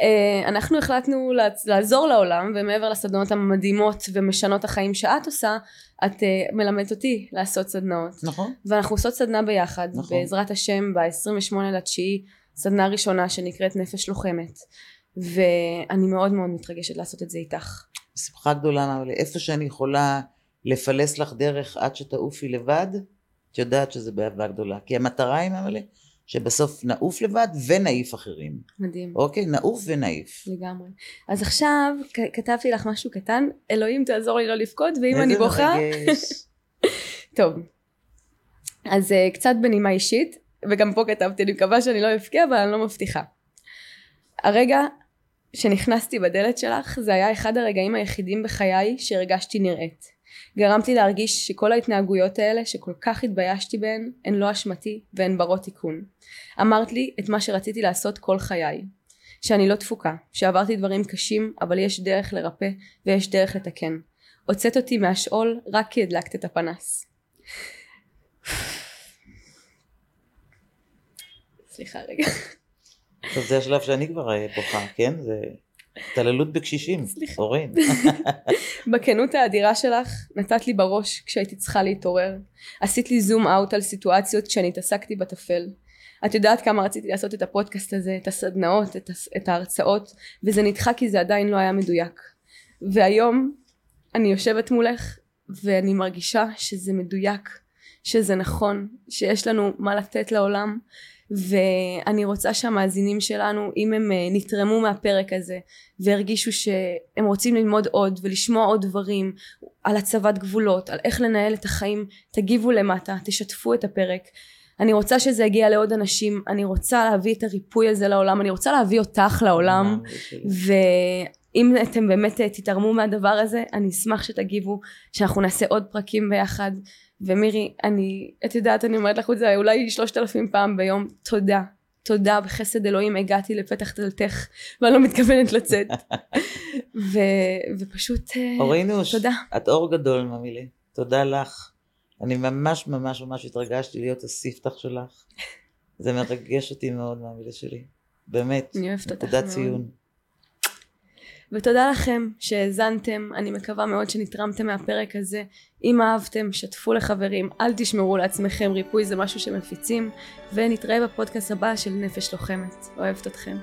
אה, אנחנו החלטנו לעזור לעולם, ומעבר לסדנאות המדהימות ומשנות החיים שאת עושה, את אה, מלמדת אותי לעשות סדנאות. נכון? ואנחנו עושות סדנה ביחד, נכון. בעזרת השם ב-28 לתשיעי, סדנה ראשונה שנקראת נפש לוחמת. ואני מאוד מאוד מתרגשת לעשות את זה איתך. בשמחה גדולה, אבל איפה שאני יכולה לפלס לך דרך עד שתעופי לבד, את יודעת שזה באהבה גדולה. כי המטרה היא ממלא, שבסוף נעוף לבד ונעיף אחרים. מדהים. אוקיי? נעוף ונעיף. לגמרי. אז עכשיו כתבתי לך משהו קטן, אלוהים תעזור לי לא לבכות, ואם אני בוכה... [LAUGHS] טוב. אז uh, קצת בנימה אישית, וגם פה כתבתי, אני מקווה שאני לא אבכה, אבל אני לא מבטיחה. הרגע שנכנסתי בדלת שלך, זה היה אחד הרגעים היחידים בחיי שהרגשתי נראית. גרמת לי להרגיש שכל ההתנהגויות האלה, שכל כך התביישתי בהן, הן לא אשמתי והן ברות תיקון. אמרת לי את מה שרציתי לעשות כל חיי. שאני לא תפוקה, שעברתי דברים קשים, אבל יש דרך לרפא ויש דרך לתקן. הוצאת אותי מהשאול רק כי הדלקת את הפנס. סליחה רגע. טוב, זה השלב שאני כבר אה, בוכה, כן? זה התעללות בקשישים. סליחה. אורן. [LAUGHS] בכנות האדירה שלך נתת לי בראש כשהייתי צריכה להתעורר. עשית לי זום אאוט על סיטואציות כשאני התעסקתי בטפל. את יודעת כמה רציתי לעשות את הפודקאסט הזה, את הסדנאות, את, הס- את ההרצאות, וזה נדחה כי זה עדיין לא היה מדויק. והיום אני יושבת מולך ואני מרגישה שזה מדויק, שזה נכון, שיש לנו מה לתת לעולם, ואני רוצה שהמאזינים שלנו, אם הם אה, נתרמו מהפרק הזה, והרגישו שהם רוצים ללמוד עוד ולשמוע עוד דברים על הצבת גבולות, על איך לנהל את החיים, תגיבו למטה, תשתפו את הפרק. אני רוצה שזה יגיע לעוד אנשים, אני רוצה להביא את הריפוי הזה לעולם, אני רוצה להביא אותך לעולם. ואם אתם באמת אה, תתערמו מהדבר הזה, אני אשמח שתגיבו, שאנחנו נעשה עוד פרקים ביחד. ומירי, אני, את יודעת, אני אומרת לך את זה אולי שלושת אלפים פעם ביום, תודה. תודה, בחסד אלוהים הגעתי לפתח דלתך, ואני לא מתכוונת לצאת. [LAUGHS] ו, ופשוט, אה, אורינוש, תודה. את אור גדול, ממילי. תודה לך. אני ממש ממש ממש התרגשתי להיות הספתח שלך. [LAUGHS] זה מרגש אותי מאוד, ממילי שלי. באמת. אני אוהבת אותך מאוד. ציון. ותודה לכם שהאזנתם, אני מקווה מאוד שנתרמתם מהפרק הזה. אם אהבתם, שתפו לחברים, אל תשמרו לעצמכם, ריפוי זה משהו שמפיצים, ונתראה בפודקאסט הבא של נפש לוחמת. אוהבת אתכם.